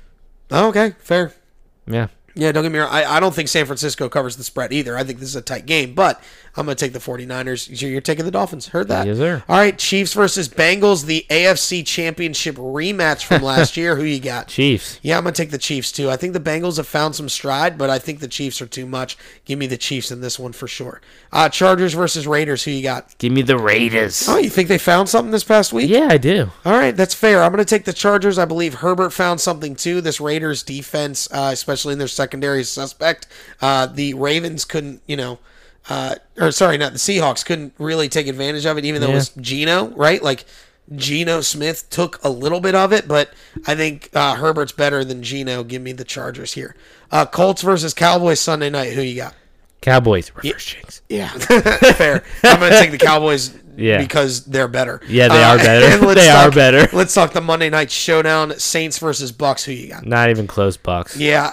Oh, okay, fair. Yeah. Yeah, don't get me wrong. I, I don't think San Francisco covers the spread either. I think this is a tight game, but I'm going to take the 49ers. So You're taking the Dolphins. Heard that? Yes, sir. All right, Chiefs versus Bengals, the AFC Championship rematch from last year. Who you got? Chiefs. Yeah, I'm gonna take the Chiefs too. I think the Bengals have found some stride, but I think the Chiefs are too much. Give me the Chiefs in this one for sure. Uh, Chargers versus Raiders. Who you got? Give me the Raiders. Oh, you think they found something this past week? Yeah, I do. All right, that's fair. I'm going to take the Chargers. I believe Herbert found something too. This Raiders defense, uh, especially in their secondary, suspect. Uh, the Ravens couldn't, you know, uh, or sorry, not the Seahawks couldn't really take advantage of it, even though it was Geno, right? Like Geno Smith took a little bit of it, but I think uh, Herbert's better than Geno. Give me the Chargers here. Uh, Colts versus Cowboys Sunday night. Who you got? Cowboys reverse jinx. Yeah, fair. I'm going to take the Cowboys Yeah. because they're better. Yeah, they are uh, better. They are talk- better. Let's talk the Monday night showdown: Saints versus Bucs. Who you got? Not even close, Bucs. Yeah,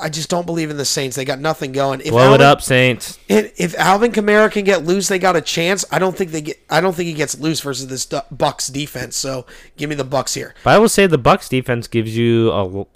I just don't believe in the Saints. They got nothing going. If Blow it up, Saints. If if Alvin Kamara can get loose, they got a chance. I don't think they get. I don't think he gets loose versus this Bucs defense. So give me the Bucs here. But I will say the Bucs defense gives you a.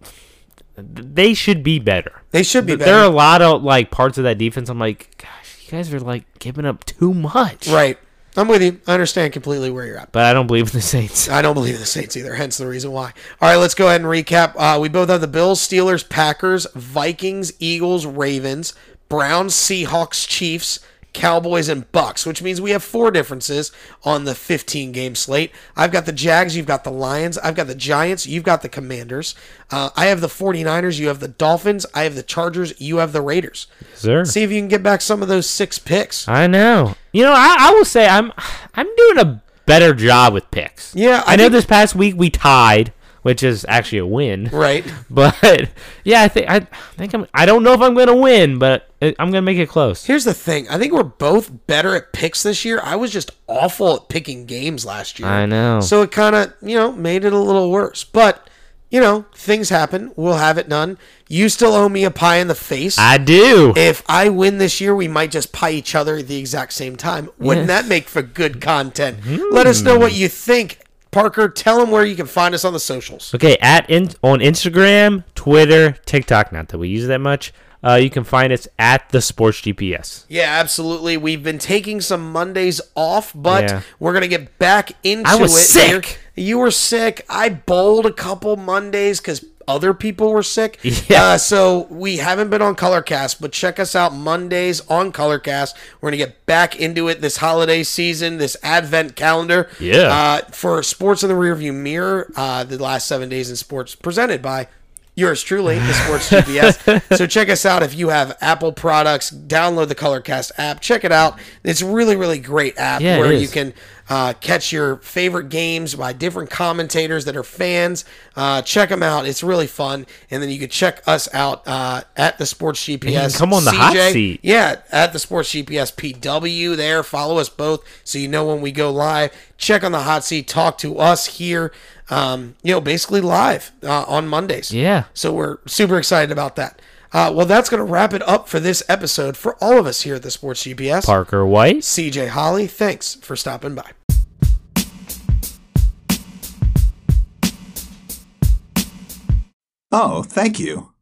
They should be better. They should be better. There are a lot of like parts of that defense. I'm like, gosh, you guys are like giving up too much. Right. I'm with you. I understand completely where you're at. But I don't believe in the Saints. I don't believe in the Saints either, hence the reason why. All right, let's go ahead and recap. Uh, we both have the Bills, Steelers, Packers, Vikings, Eagles, Ravens, Browns, Seahawks, Chiefs, Cowboys, and Bucs, which means we have four differences on the 15 game slate. I've got the Jags, you've got the Lions, I've got the Giants, you've got the Commanders. Uh, I have the 49ers, you have the Dolphins, I have the Chargers, you have the Raiders. Sir. See if you can get back some of those six picks. I know. You know, I, I will say I'm I'm doing a better job with picks. Yeah, I, I know think- this past week we tied, which is actually a win. Right. But yeah, I think I think I'm. I don't know if I'm gonna win, but I'm gonna make it close. Here's the thing. I think we're both better at picks this year. I was just awful at picking games last year. I know. So it kind of, you know, made it a little worse. But, you know, things happen. We'll have it done. You still owe me a pie in the face. I do. if I win this year, we might just pie each other at the exact same time. Wouldn't that make for good content? Hmm. Let us know what you think. Parker, tell them where you can find us on the socials. Okay, at in, on Instagram, Twitter, TikTok. Not that we use that much. Uh, you can find us at the Sports GPS. Yeah, absolutely. We've been taking some Mondays off, but Yeah. we're gonna get back into I was it. sick. You were sick. I bowled a couple Mondays because other people were sick. Yeah. Uh, so we haven't been on Colorcast, but check us out Mondays on Colorcast. We're gonna get back into it this holiday season, this Advent calendar. Yeah. Uh, for Sports in the Rearview Mirror, uh, the last seven days in sports, presented by yours truly, the Sports GPS. so check us out if you have Apple products. Download the Colorcast app. Check it out. It's a really, really great app Yeah, where you can uh, catch your favorite games by different commentators that are fans. Uh, check them out. It's really fun. And then you can check us out uh, at the Sports GPS. come on the hot seat. Yeah, at the Sports GPS PW there. Follow us both so you know when we go live. Check on the hot seat. Talk to us here. Um, you know, basically live uh, on Mondays. Yeah. So we're super excited about that. Uh, well, that's going to wrap it up for this episode for all of us here at the Sports GPS. Parker White. CJ Holly, thanks for stopping by. Oh, thank you.